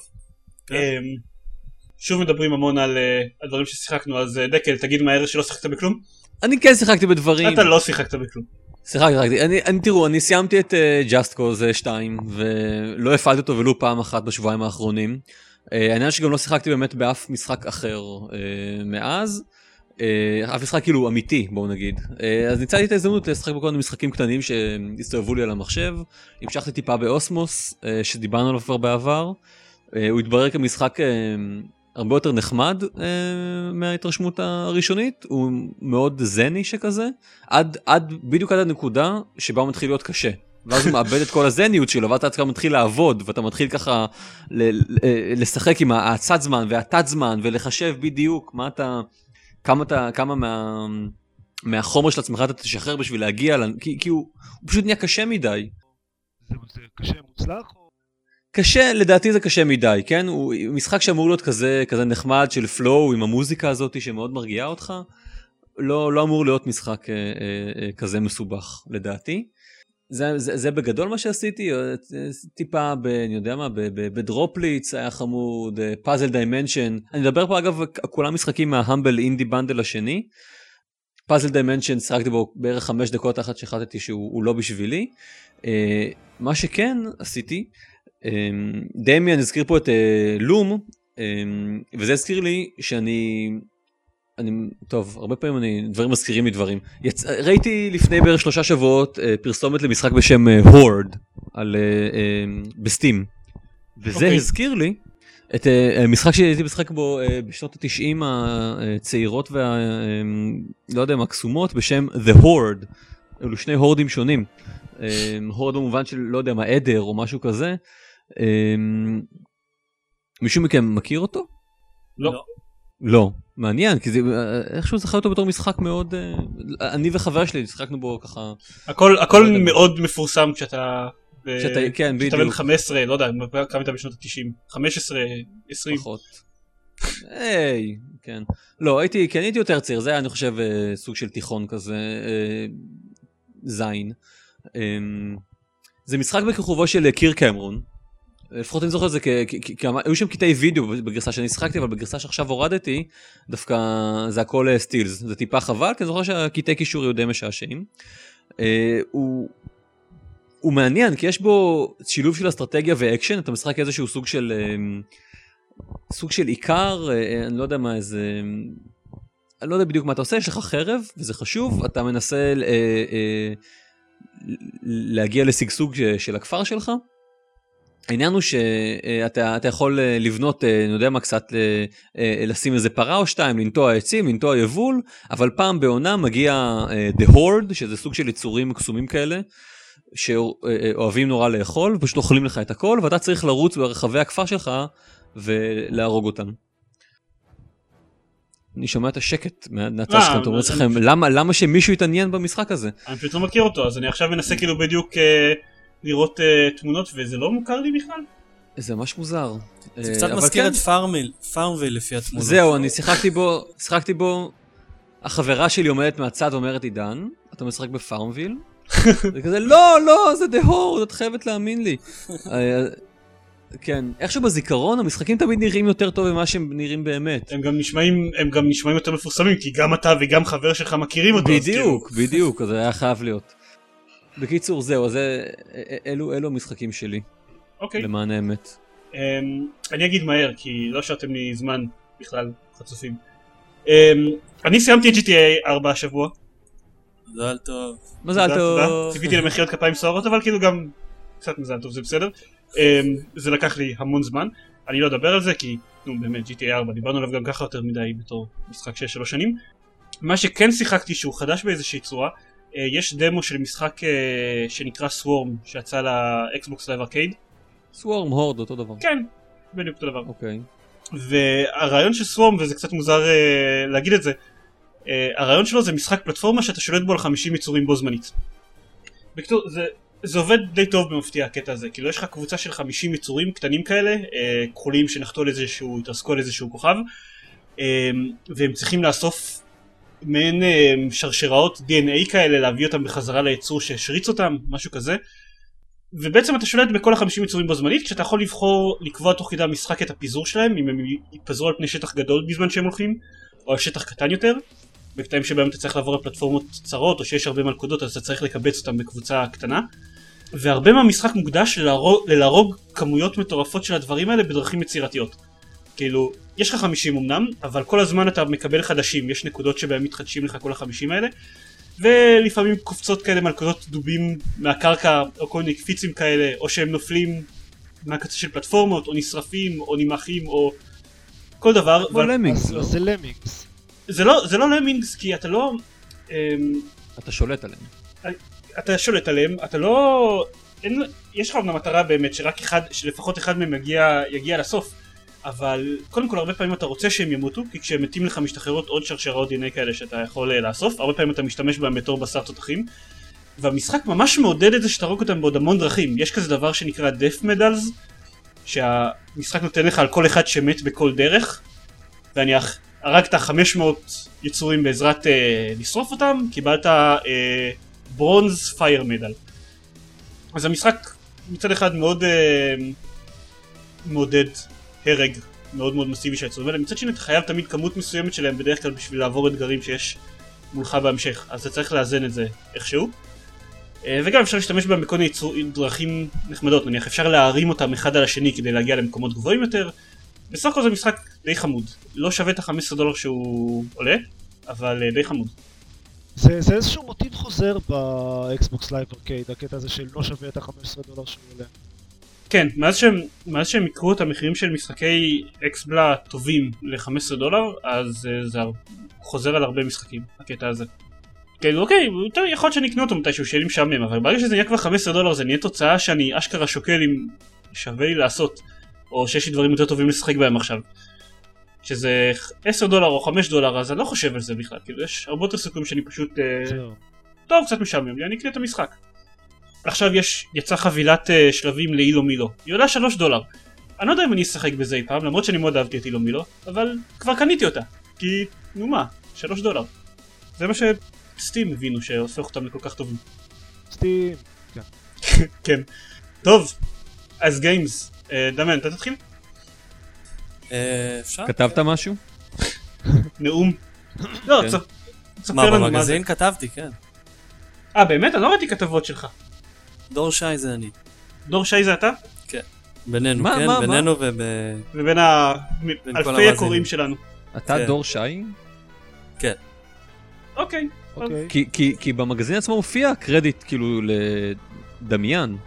שוב מדברים המון על אה, על דברים ששיחקנו, אז אה, דקל, תגיד מהר שלא שיחקת בכלום? אני כן שיחקתי בדברים. אתה לא שיחקת בכלום. שיחקתי, שיחקתי. אני, אני, תראו, אני סיימתי את Just Cause 2, ולא הפעלתי אותו ולו פעם אחת בשבועיים האחרונים. Uh, העניין שגם לא שיחקתי באמת באף משחק אחר מאז. אף משחק כאילו אמיתי, בואו נגיד. אז ניצלתי את ההזדמנות לשחק בכל מיני משחקים קטנים שהסתובבו לי על המחשב. המשכתי טיפה באוסמוס, שדיברנו עליו כבר בעבר. הוא התברר כמשחק הרבה יותר נחמד uh, מההתרשמות הראשונית, הוא מאוד זני שכזה, עד, עד, בדיוק עד הנקודה שבה הוא מתחיל להיות קשה. ואז הוא מאבד את כל הזניות שלו, ואתה כבר מתחיל לעבוד, ואתה מתחיל ככה ל- ל- לשחק עם הצד זמן והתת זמן, ולחשב בדיוק מה אתה, כמה אתה, כמה מה, מהחומר של עצמך אתה תשחרר בשביל להגיע, ל- כי, כי הוא, הוא פשוט נהיה קשה מדי. זה, זה קשה מוצלח? קשה, לדעתי זה קשה מדי, כן? הוא משחק שאמור להיות כזה, כזה נחמד של פלואו עם המוזיקה הזאת שמאוד מרגיעה אותך. לא, לא אמור להיות משחק אה, אה, אה, כזה מסובך, לדעתי. זה, זה, זה בגדול מה שעשיתי, אה, טיפה ב... אני יודע מה, ב Droplitz היה חמוד, Puzzle Dimension. אני מדבר פה אגב, כולם משחקים מה Humble Indie Bundle השני. Puzzle Dimension, שיחקתי בו בערך חמש דקות עד שהחלטתי שהוא הוא לא בשבילי. אה, מה שכן עשיתי, דמיאן הזכיר פה את אה, Loom, אמ, וזה הזכיר לי שאני, אני, טוב, הרבה פעמים אני, דברים מזכירים לי דברים. יצ... ראיתי לפני בערך שלושה שבועות אה, פרסומת למשחק בשם Hoard, על, אה, אה, בסטים, וזה אוקיי. הזכיר לי את אה, משחק שהייתי משחק בו אה, בשנות התשעים הצעירות וה... אה, לא יודע מה, קסומות, בשם The Horde. אלו שני הורדים שונים. אה, הורד במובן של, לא יודע מה, עדר או משהו כזה. אה, מישהו מכם מכיר אותו? לא. לא. לא. מעניין, כי זה אה, איכשהו זכר אותו בתור משחק מאוד... אה, אני וחבר שלי שיחקנו בו ככה... הכל הכל לא. מאוד מפורסם כשאתה... ב- כשאתה, כן, כשאתה בן בדיוק. 15, לא יודע, כמה היית בשנות ה-90? 15, 20. פחות. היי, כן. לא, הייתי, כן, הייתי יותר צעיר, זה היה, אני חושב, אה, סוג של תיכון כזה, אה, זין. אה, זה משחק בכיכובו של אה, קיר קמרון. לפחות אני זוכר את זה, כ- כ- כ- כ- היו שם קטעי וידאו בגרסה שאני שחקתי, אבל בגרסה שעכשיו הורדתי, דווקא זה הכל אה, סטילס. זה טיפה חבל, כי אני זוכר שהקטעי קישור היו די משעשעים. אה, הוא... הוא מעניין, כי יש בו שילוב של אסטרטגיה ואקשן, אתה משחק איזשהו סוג של... אה, סוג של עיקר, אני לא יודע מה, איזה... אני לא יודע בדיוק מה אתה עושה, יש לך חרב, וזה חשוב, אתה מנסה אה, אה, להגיע לשגשוג של הכפר שלך. העניין הוא שאתה אתה יכול אה, לבנות, אה, אני יודע מה, קצת אה, לשים איזה פרה או שתיים, לנטוע עצים, לנטוע יבול, אבל פעם בעונה מגיע The Horde, שזה סוג של יצורים קסומים כאלה, שאוהבים נורא לאכול, ופשוט אוכלים לך את הכל, ואתה צריך לרוץ ברחבי הכפר שלך ולהרוג אותם. אני שומע את השקט מה- מהצד אה, שלכם, אתם אומרים אבל לעצמכם, למה שמישהו יתעניין במשחק הזה? אני פשוט לא מכיר אותו, אז אני עכשיו מנסה כאילו בדיוק אה, לראות אה, תמונות וזה לא מוכר לי בכלל. זה ממש מוזר. זה אה, קצת מזכיר כן, את FarmVille, FarmVille לפי התמונות. זהו, אני שיחקתי בו, שיחקתי בו, החברה שלי עומדת מהצד ואומרת עידן, אתה משחק ב FarmVille? זה כזה, לא, לא, זה the Hoard, את חייבת להאמין לי. אה, כן, איכשהו בזיכרון המשחקים תמיד נראים יותר טוב ממה שהם נראים באמת. הם גם נשמעים, הם גם נשמעים יותר מפורסמים, כי גם אתה וגם חבר שלך מכירים אותו. אז כאילו- בדיוק, בדיוק, אז זה היה חייב להיות. בקיצור, זהו, זה, אלו, אלו המשחקים שלי, אוקיי. למען האמת. אמ, אני אגיד מהר, כי לא השארתם לי זמן בכלל, חצופים. אמ, אני סיימתי את GTA 4 השבוע. מזל טוב. מזל. טוב. ציפיתי למחיאות כפיים סוערות, אבל כאילו גם קצת מזל טוב, זה בסדר. אמ, זה לקח לי המון זמן. אני לא אדבר על זה, כי, נו באמת, GTA 4, דיברנו עליו גם ככה יותר מדי בתור משחק של שלוש שנים. מה שכן שיחקתי שהוא חדש באיזושהי צורה, אה, יש דמו של משחק אה, שנקרא 'Swarm, שיצא ל Xbox Live Arcade. 'Swarm, Hoard, אותו דבר. כן, בדיוק אותו דבר. אוקיי. והרעיון של 'Swarm, וזה קצת מוזר אה, להגיד את זה, אה, הרעיון שלו זה משחק פלטפורמה שאתה שולט בו על 50 יצורים בו זמנית. בקיצור, זה, זה עובד די טוב במפתיע הקטע הזה, כאילו יש לך קבוצה של 50 יצורים קטנים כאלה, אה, כחולים שנחתו על איזשהו, התרסקו על איזשהו כוכב, אה, והם צריכים לאסוף מעין אה, שרשראות DNA כאלה, להביא אותם בחזרה ליצור שהשריץ אותם, משהו כזה. ובעצם אתה שולט בכל החמישים יצורים בו זמנית, כשאתה יכול לבחור לקבוע תוך כדי המשחק את הפיזור שלהם, אם הם יתפזרו על פני שטח גדול בזמן שהם הולכים, או על שטח קטן יותר. בקטעים שבהם אתה צריך לעבור על פלטפורמות צרות, או שיש הרבה מלכודות, אז אתה צריך לקבץ אותם בקבוצה קטנה. והרבה מהמשחק מוקדש ללהרוג, ללהרוג כמויות מטורפות של הדברים האלה בדרכים יצירתיות. כאילו, יש לך 50 אמנם, אבל כל הזמן אתה מקבל חדשים, יש נקודות שבהם מתחדשים לך כל החמישים האלה, ולפעמים קופצות כאלה מלכודות דובים מהקרקע, או כל מיני קפיצים כאלה, או שהם נופלים מהקצה של פלטפורמות, או נשרפים, או נמחים, או כל דבר. כמו למינגס, לא? זה למינגס. זה לא, זה לא למינגס, כי אתה לא... אמ, אתה שולט עליהם. אתה שולט עליהם, אתה לא... אין, יש לך אמנם מטרה באמת שרק אחד, שלפחות אחד מהם יגיע, יגיע לסוף, אבל קודם כל הרבה פעמים אתה רוצה שהם ימותו, כי כשהם מתים לך משתחררות עוד שרשראות DNA כאלה שאתה יכול אה, לאסוף, הרבה פעמים אתה משתמש בהם בתור בשר תותחים, והמשחק ממש מעודד את זה שתהרוג אותם בעוד המון דרכים, יש כזה דבר שנקרא death medals, שהמשחק נותן לך על כל אחד שמת בכל דרך, ואני הרגת 500 יצורים בעזרת אה, לשרוף אותם, קיבלת אה, ברונז פייר מדל. אז המשחק מצד אחד מאוד אה, מעודד הרג מאוד מאוד מסיבי של היצורים האלה, מצד שני אתה חייב תמיד כמות מסוימת שלהם בדרך כלל בשביל לעבור אתגרים שיש מולך בהמשך, אז אתה צריך לאזן את זה איכשהו. אה, וגם אפשר להשתמש בהם בכל מיני דרכים נחמדות, נניח אפשר להרים אותם אחד על השני כדי להגיע למקומות גבוהים יותר. בסך הכל זה משחק די חמוד, לא שווה את ה-15 דולר שהוא עולה, אבל אה, די חמוד. זה, זה איזשהו מוטיב חוזר ב Xbox Live Arcade, הקטע הזה של לא שווה את ה-15 דולר שהוא עולה. כן, מאז שהם, מאז שהם יקרו את המחירים של משחקי XBLA טובים ל-15 דולר, אז אה, זה חוזר על הרבה משחקים, הקטע הזה. כן, אוקיי, טוב, יכול להיות שאני אקנה אותו מתישהו, שיהיה לי משעמם, אבל ברגע שזה נהיה כבר 15 דולר זה נהיה הוצאה שאני אשכרה שוקל אם שווה לי לעשות, או שיש לי דברים יותר טובים לשחק בהם עכשיו. שזה 10 דולר או 5 דולר, אז אני לא חושב על זה בכלל, כאילו יש הרבה יותר סיכויים שאני פשוט... אה. טוב, קצת משעמם לי, אני אקנה את המשחק. עכשיו יש, יצאה חבילת uh, שלבים לאילו מילו, היא עולה 3 דולר. אני לא יודע אם אני אשחק בזה אי פעם, למרות שאני מאוד אהבתי את אילו מילו, אבל כבר קניתי אותה. כי, נו מה, 3 דולר. זה מה שסטים הבינו שהופך אותם לכל כך טובים. סטים. כן. טוב, אז גיימס, uh, דמיין, אתה תתחיל? אה, אפשר? כתבת משהו? נאום? לא, כן. תספר מה, לנו מה זה. במגזין כתבתי, כן. אה, באמת? אני לא ראיתי כתבות שלך. דור שי זה אני. דור שי זה אתה? בינינו, מה, כן? מה, מה? בינינו וב... ובין ה... אלפי. הקוראים שלנו. אתה כן. דור שי? אוקיי. אוקיי. כי- כי כי במגזין עצמו מופיע קרדיט כאילו לדמיין.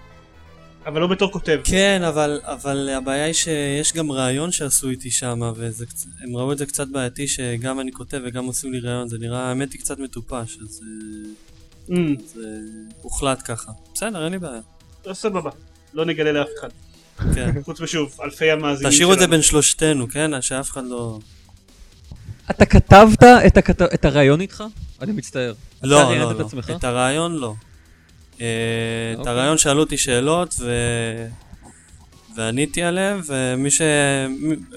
אבל לא בתור כותב. כן, אבל, אבל הבעיה היא שיש גם ראיון שעשו איתי שם, והם ראו את זה קצת בעייתי שגם אני כותב וגם עושים לי ראיון, זה נראה, האמת היא קצת מטופש, אז אה, אמ, זה הוחלט ככה. בסדר, אין לי בעיה. אז סבבה. לא נגלה לאף אחד. כן. חוץ משוב, אלפי המאזינים תשאירו את זה שלנו. בין שלושתנו, כן? שאף אחד לא... אתה כתבת את הכת- את הראיון איתך? אני מצטער. אתה לא, ראיינת לא, את לא. עצמך? את הרעיון לא. אה, את אוקיי. הרעיון שאלו אותי שאלות ו... ועניתי עליהם, ומי ש...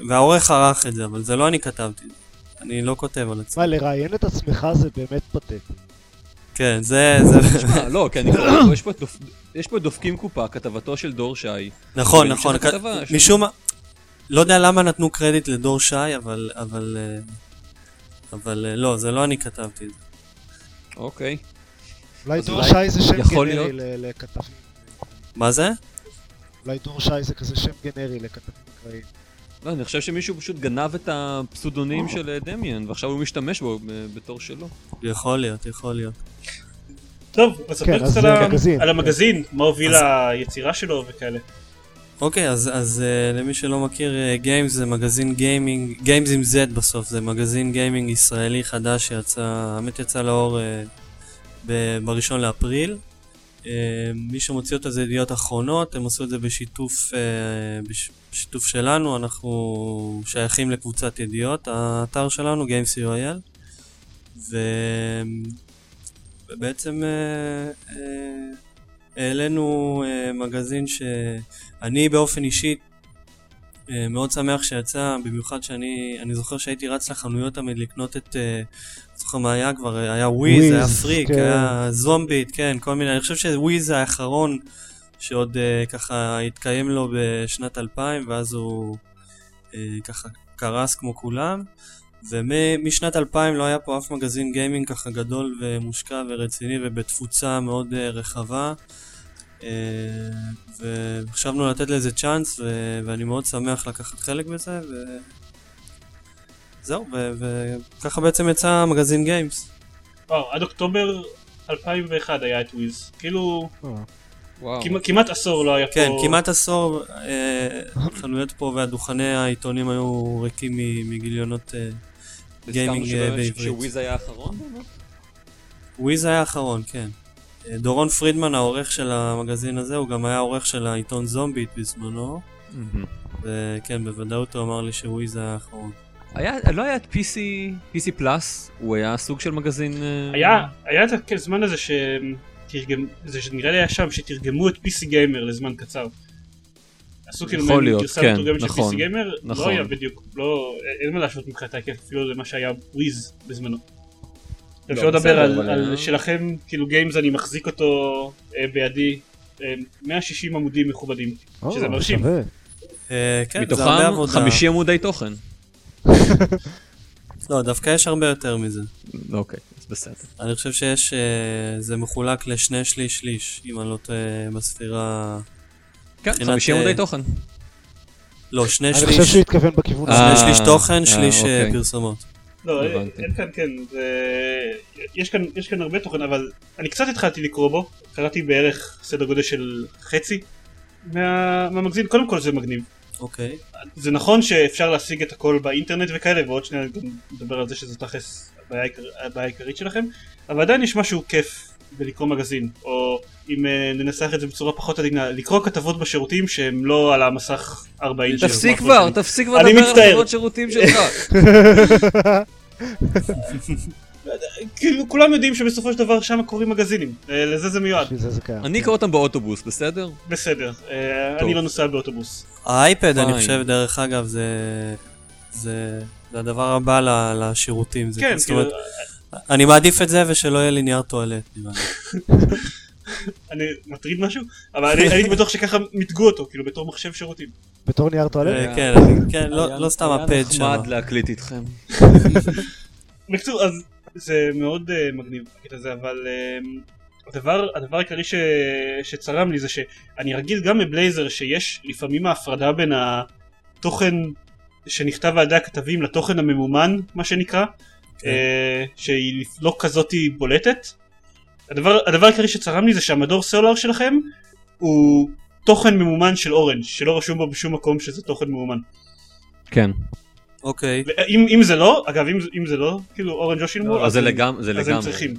והעורך ערך את זה, אבל זה לא אני כתבתי. אני לא כותב על עצמי. מה, לראיין את עצמך זה באמת פתטי. כן, זה... תשמע, לא, כי אני קורא פה, יש פה דופקים קופה, כתבתו של דור שי. נכון, נכון. משום מה... לא יודע למה נתנו קרדיט לדור שי, אבל... אבל... אה, אבל אה, לא, זה לא אני כתבתי את זה. אוקיי. אולי דור שי זה שם גנרי לכתבים. מה זה? אולי דור שי זה כזה שם גנרי לכתבים אקראיים. לא, אני חושב שמישהו פשוט גנב את הפסודונים של דמיאן, ועכשיו הוא משתמש בו אה, בתור שלו. יכול להיות, יכול להיות. טוב, אז ספר כן, קצת על ה- מגזין, על כן. המגזין, מה הוביל אז- ליצירה שלו וכאלה. אוקיי, אז, אז אה, למי שלא מכיר, Gamez זה מגזין gaming, Gamez עם Z בסוף, זה מגזין gaming ישראלי חדש שיצא, האמת יצא לאור אה, ב- בראשון לאפריל. Uh, מי שמוציא אותה זה ידיעות אחרונות, הם עשו את זה בשיתוף, uh, בש, בשיתוף שלנו, אנחנו שייכים לקבוצת ידיעות, האתר שלנו, Games.co.il. ו... ובעצם אה, אה, העלינו אה, מגזין שאני באופן אישי אה, מאוד שמח שיצא, במיוחד שאני אני זוכר שהייתי רץ לחנויות תמיד לקנות את, אה, זוכר מה היה כבר, היה וויז, וויז, היה פריק, כן. היה זומביט, כן, כל מיני, אני חושב שוויז האחרון שעוד אה, ככה התקיים לו בשנת 2000, ואז הוא אה, ככה קרס כמו כולם. ומשנת 2000 לא היה פה אף מגזין gaming ככה גדול ומושקע ורציני ובתפוצה מאוד אה, רחבה. אה, וחשבנו לתת לזה צ'אנס ו- ואני מאוד שמח לקחת חלק בזה וזהו, ו- וככה בעצם יצא מגזין Gamez. וואו, עד אוקטובר 2001 היה את וויז. כאילו, אה, וואו. כמעט- כמעט עשור לא היה פה... כן, כמעט עשור אה, החנויות פה והדוכני העיתונים היו ריקים מגיליונות אה, gaming אה, בעברית. שוויז היה האחרון? וויז היה האחרון, כן. אה, דורון פרידמן, העורך של המגזין הזה, הוא גם היה עורך של העיתון זומביט בזמנו. וכן, בוודאות הוא אמר לי שוויז היה האחרון. היה, לא היה את PC, PC Plus, הוא היה סוג של מגזין... אה, היה, היה את הזמן הזה ש... תרגם, זה שנראה לי היה שם שתרגמו את PC Gamer לזמן קצר. עשו כאילו מעין גרסה כן, מתורגמת של נכון, PC Gamer, לא נכון. היה בדיוק, לא, אין מה להשוות מבחינת ההיקף אפילו למה שהיה וויז בזמנו. אפשר לדבר על, אבל, על אה, שלכם, כאילו Gamez אני מחזיק אותו אה, בידי, אה, 160 עמודים מכובדים, שזה אה, מרשים. אה, כן, מתוכם עבודה. 50 עמודי תוכן. לא, דווקא יש הרבה יותר מזה. אוקיי, בסדר. אני חושב שיש, אה, זה מחולק לשני שליש שליש, אם אני לא טועה בספירה... כן, מבחינת, 50 עמודי אה, תוכן. לא, שני אני חושב שליש, שהוא התכוון בכיוון אה, הזה. שני שליש תוכן, אה, שליש אה, אוקיי. פרסומות. לא, אין- כאן, כן, זה... יש כאן, יש כאן הרבה תוכן, אבל אני קצת התחלתי לקרוא בו, קראתי בערך סדר גודל של חצי מה... מהמגזין, קודם כל זה מגניב. אוקיי. זה נכון שאפשר להשיג את הכל באינטרנט וכאלה, ועוד שנייה גם נדבר על זה שזה תכלס הבעיה העיקר- העיקרית שלכם, אבל עדיין יש משהו כיף בלקרוא מגזין, או אם אה, ננסח את זה בצורה פחות עדינה, לקרוא כתבות בשירותים שהם לא על המסך 40 של תפסיק כבר. תפסיק כבר אני לדבר על. חברות שירותים שלך. כאילו כולם יודעים שבסופו של דבר שם קוראים מגזינים, אה, לזה זה מיועד. אני אקרא אותם באוטובוס, בסדר? בסדר, אה. אני לא נוסע באוטובוס. האייפד, אני. חושב, דרך אגב, זה... זה... זה הדבר הבא ל- לשירותים. זה- כן, זאת כאילו, אומרת, אני מעדיף את זה ושלא יהיה לי נייר טואלט. אני מטריד משהו, אבל אני הייתי בטוח שככה מיתגו אותו, כאילו בתור מחשב שירותים. בתור נייר טואלט? אה, היה- כן, אני- כן, לא- היה- לא סתם היה הפד שם. נחמד להקליט איתכם. בקיצור, אז זה מאוד uh, מגניב הקטע הזה, אבל הדבר, הדבר העיקרי ש, שצרם לי זה שאני רגיל גם בבלייזר שיש לפעמים ההפרדה בין התוכן שנכתב על ידי הכתבים לתוכן הממומן, מה שנקרא, כן. uh, שהיא לא כזאתי בולטת. הדבר, הדבר העיקרי שצרם לי זה שהמדור סלולר שלכם הוא תוכן ממומן של אורנג' שלא רשום בו בשום מקום שזה תוכן ממומן. כן. אוקיי. אם, אם זה לא, אגב אם, אם זה לא, כאילו אורנג' לא שילמו, אז זה לגמרי, זה אז הם לגמרי. צריכים.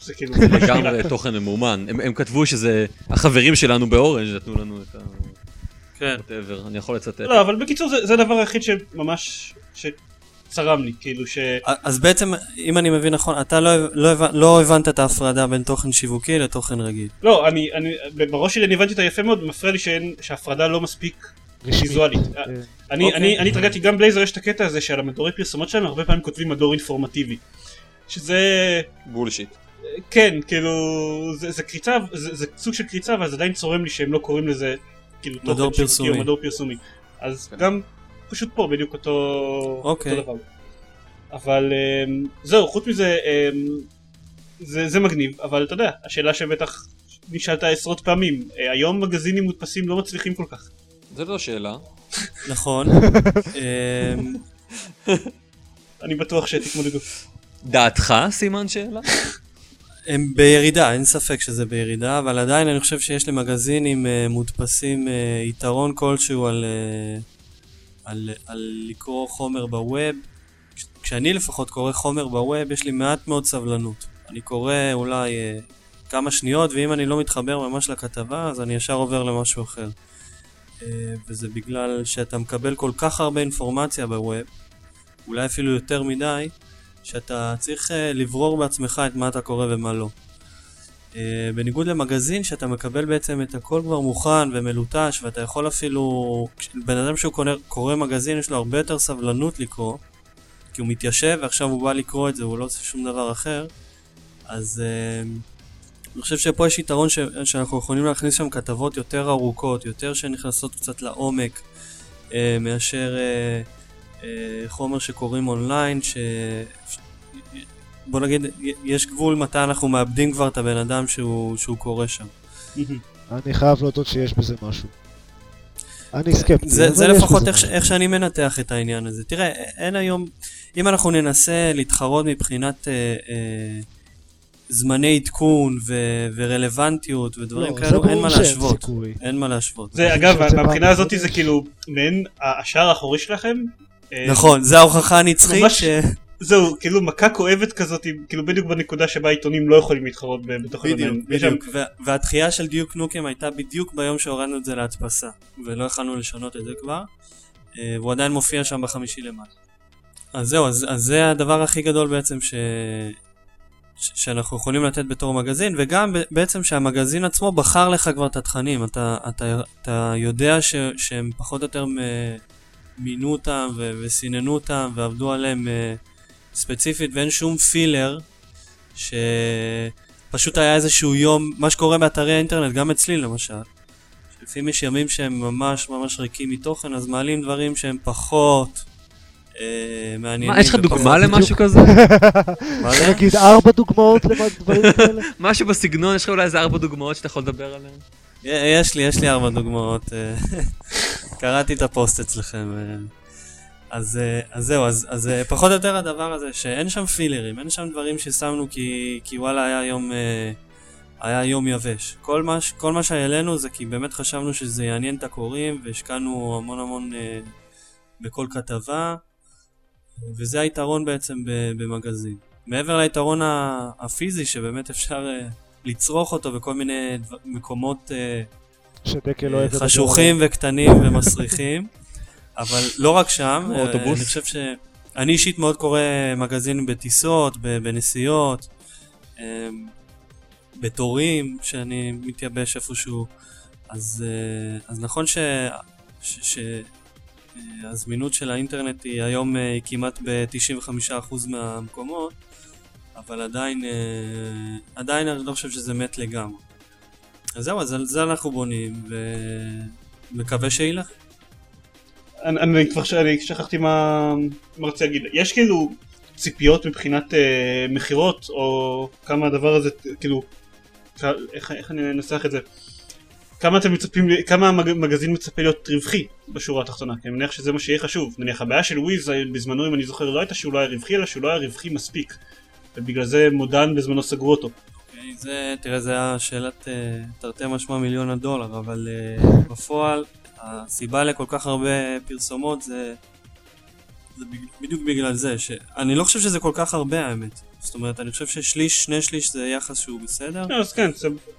זה כאילו, לגמרי תוכן ממומן. הם, הם כתבו שזה החברים שלנו באורנג' נתנו לנו את ה... כן. whatever, אני יכול לצטט. לא, אבל בקיצור זה, זה הדבר היחיד שממש, שצרם לי, כאילו ש... אז בעצם, אם אני מבין נכון, אתה לא, לא, הבנ- לא הבנת את ההפרדה בין תוכן שיווקי לתוכן רגיל. לא, אני, אני, בראש שלי אני הבנתי אותה יפה מאוד, מפריע לי שאין, שההפרדה לא מספיק. ויזואלית. אה, אני, אוקיי. אני, אני התרגלתי גם בלייזר יש את הקטע הזה שעל המדורי פרסומות שלהם הרבה פעמים כותבים מדור אינפורמטיבי. שזה, בולשיט. כן, כאילו, זה, זה קריצה, זה, זה סוג של קריצה, אבל זה עדיין צורם לי שהם לא קוראים לזה, כאילו, מדור פרסומי. או מדור פרסומי. אז כן. גם, פשוט פה בדיוק אותו, אוקיי. אותו דבר. אבל אמ, זהו, חוץ מזה, אמ, זה, זה מגניב, אבל אתה יודע, השאלה שבטח נשאלת עשרות פעמים, אה, היום מגזינים מודפסים לא מצליחים כל כך. זו לא שאלה. נכון. אמ, אני בטוח שתתמודדו. דעתך, סימן שאלה? הם בירידה, אין ספק שזה בירידה, אבל עדיין אני חושב שיש למגזינים אה, מודפסים אה, יתרון כלשהו על, אה, על, על לקרוא חומר בווב. כש- כשאני לפחות קורא חומר בווב, יש לי מעט מאוד סבלנות. אני קורא אולי אה, כמה שניות, ואם אני לא מתחבר ממש לכתבה, אז אני ישר עובר למשהו אחר. אה, וזה בגלל שאתה מקבל כל כך הרבה אינפורמציה בווב, אולי אפילו יותר מדי, שאתה צריך אה, לברור בעצמך את מה אתה קורא ומה לא. אה, בניגוד למגזין, שאתה מקבל בעצם את הכל כבר מוכן ומלוטש, ואתה יכול אפילו... בן אדם שהוא קורא, קורא מגזין, יש לו הרבה יותר סבלנות לקרוא, כי הוא מתיישב ועכשיו הוא בא לקרוא את זה, הוא לא עושה שום דבר אחר. אז אה, אני חושב שפה יש יתרון ש, שאנחנו יכולים להכניס שם כתבות יותר ארוכות, יותר שנכנסות קצת לעומק, מאשר חומר שקוראים אונליין, ש... בוא נגיד, יש גבול מתי אנחנו מאבדים כבר את הבן אדם שהוא, שהוא קורא שם. אני חייב להודות שיש בזה משהו. אני סקפטי. זה, זה לפחות איך. איך שאני מנתח את העניין הזה. תראה, אין היום, אם אנחנו ננסה להתחרות מבחינת אה, אה, זמני עתקון ו- ורלוונטיות ודברים לא, כאלו, זה אין מה להשוות. סיכוי. אין מה להשוות. זה אגב, מהבחינה הזאת. זה כאילו מעין השער האחורי שלכם. אה, נכון, זה ההוכחה הנצחית ממש- ש... זהו, כאילו מכה כואבת כזאת, כאילו בדיוק בנקודה שבה העיתונים לא יכולים להתחרות בתוך בדיוק, שם- בדיוק. וה- והדחייה של דיוק נוקם הייתה בדיוק ביום שהורדנו את זה להדפסה, ולא יכלנו לשנות את זה כבר, אה, והוא עדיין מופיע שם בחמישי למאי. אז זהו, אז, אז זה הדבר הכי גדול בעצם ש... ש- שאנחנו יכולים לתת בתור מגזין, וגם בעצם שהמגזין עצמו בחר לך כבר את התכנים, אתה, אתה, אתה יודע ש, שהם פחות או יותר מ- מינו אותם ו- וסיננו אותם ועבדו עליהם אה, ספציפית ואין שום פילר שפשוט היה איזשהו יום, מה שקורה באתרי האינטרנט, גם אצלי למשל. לפעמים יש ימים שהם ממש ממש ריקים מתוכן, אז מעלים דברים שהם פחות אה, מעניינים. מה, יש לך דוגמה למשהו כזה? מה זה? נגיד ארבע דוגמאות לדברים כאלה? משהו בסגנון, יש לך אולי איזה ארבע דוגמאות שאתה יכול לדבר עליהן? יש לי, יש לי ארבע דוגמאות. אה, קראתי את הפוסט אצלכם. אה. אז, אה, אז זהו, אז, אז פחות או יותר הדבר הזה, שאין שם פילרים, אין שם דברים ששמנו כי, כי וואלה היה יום, היה יום יבש. כל מה, כל מה שהעלינו זה כי באמת חשבנו שזה יעניין את הקוראים, והשקענו המון המון בכל כתבה, וזה היתרון בעצם במגזין. מעבר ליתרון הפיזי, שבאמת אפשר לצרוך אותו בכל מיני דבר, מקומות אה, שדקל אוהב לדבר חשוכים וקטנים ומסריחים, אבל לא רק שם, אה, אוטובוס. אני חושב ש... אני אישית מאוד קורא מגזינים בטיסות, בנסיעות, אה, בתורים, שאני מתייבש איפשהו, אז, אה, אז נכון ש... ש... ש... הזמינות של האינטרנט היא היום היא כמעט ב-95% מהמקומות, אבל עדיין, אה, עדיין אני לא חושב שזה מת לגמרי. אז זהו, אז על זה אנחנו בונים, ומקווה שילך. אני, אני כבר. אני שכחתי מה מה רציתי להגיד. יש כאילו ציפיות מבחינת אה, מכירות, או כמה הדבר הזה, כאילו, איך, איך אני אנסח את זה? כמה אתם מצפים, כמה המגזין מצפה להיות רווחי בשורה התחתונה, כי אני מניח שזה מה שיהיה חשוב. נניח הבעיה של וויז בזמנו, אם אני זוכר, לא הייתה שהוא לא היה רווחי, אלא שהוא לא היה רווחי מספיק. ובגלל זה מודן בזמנו סגרו אותו. אוקיי, זה, תראה, זה היה שאלת אה, תרתי משמע מיליון הדולר, אבל אה, בפועל, הסיבה לכל כך הרבה פרסומות זה, זה בדיוק בגלל זה, שאני לא חושב שזה כל כך הרבה האמת. זאת אומרת, אני חושב ששליש, שני שליש זה יחס שהוא בסדר, לא, אז כן,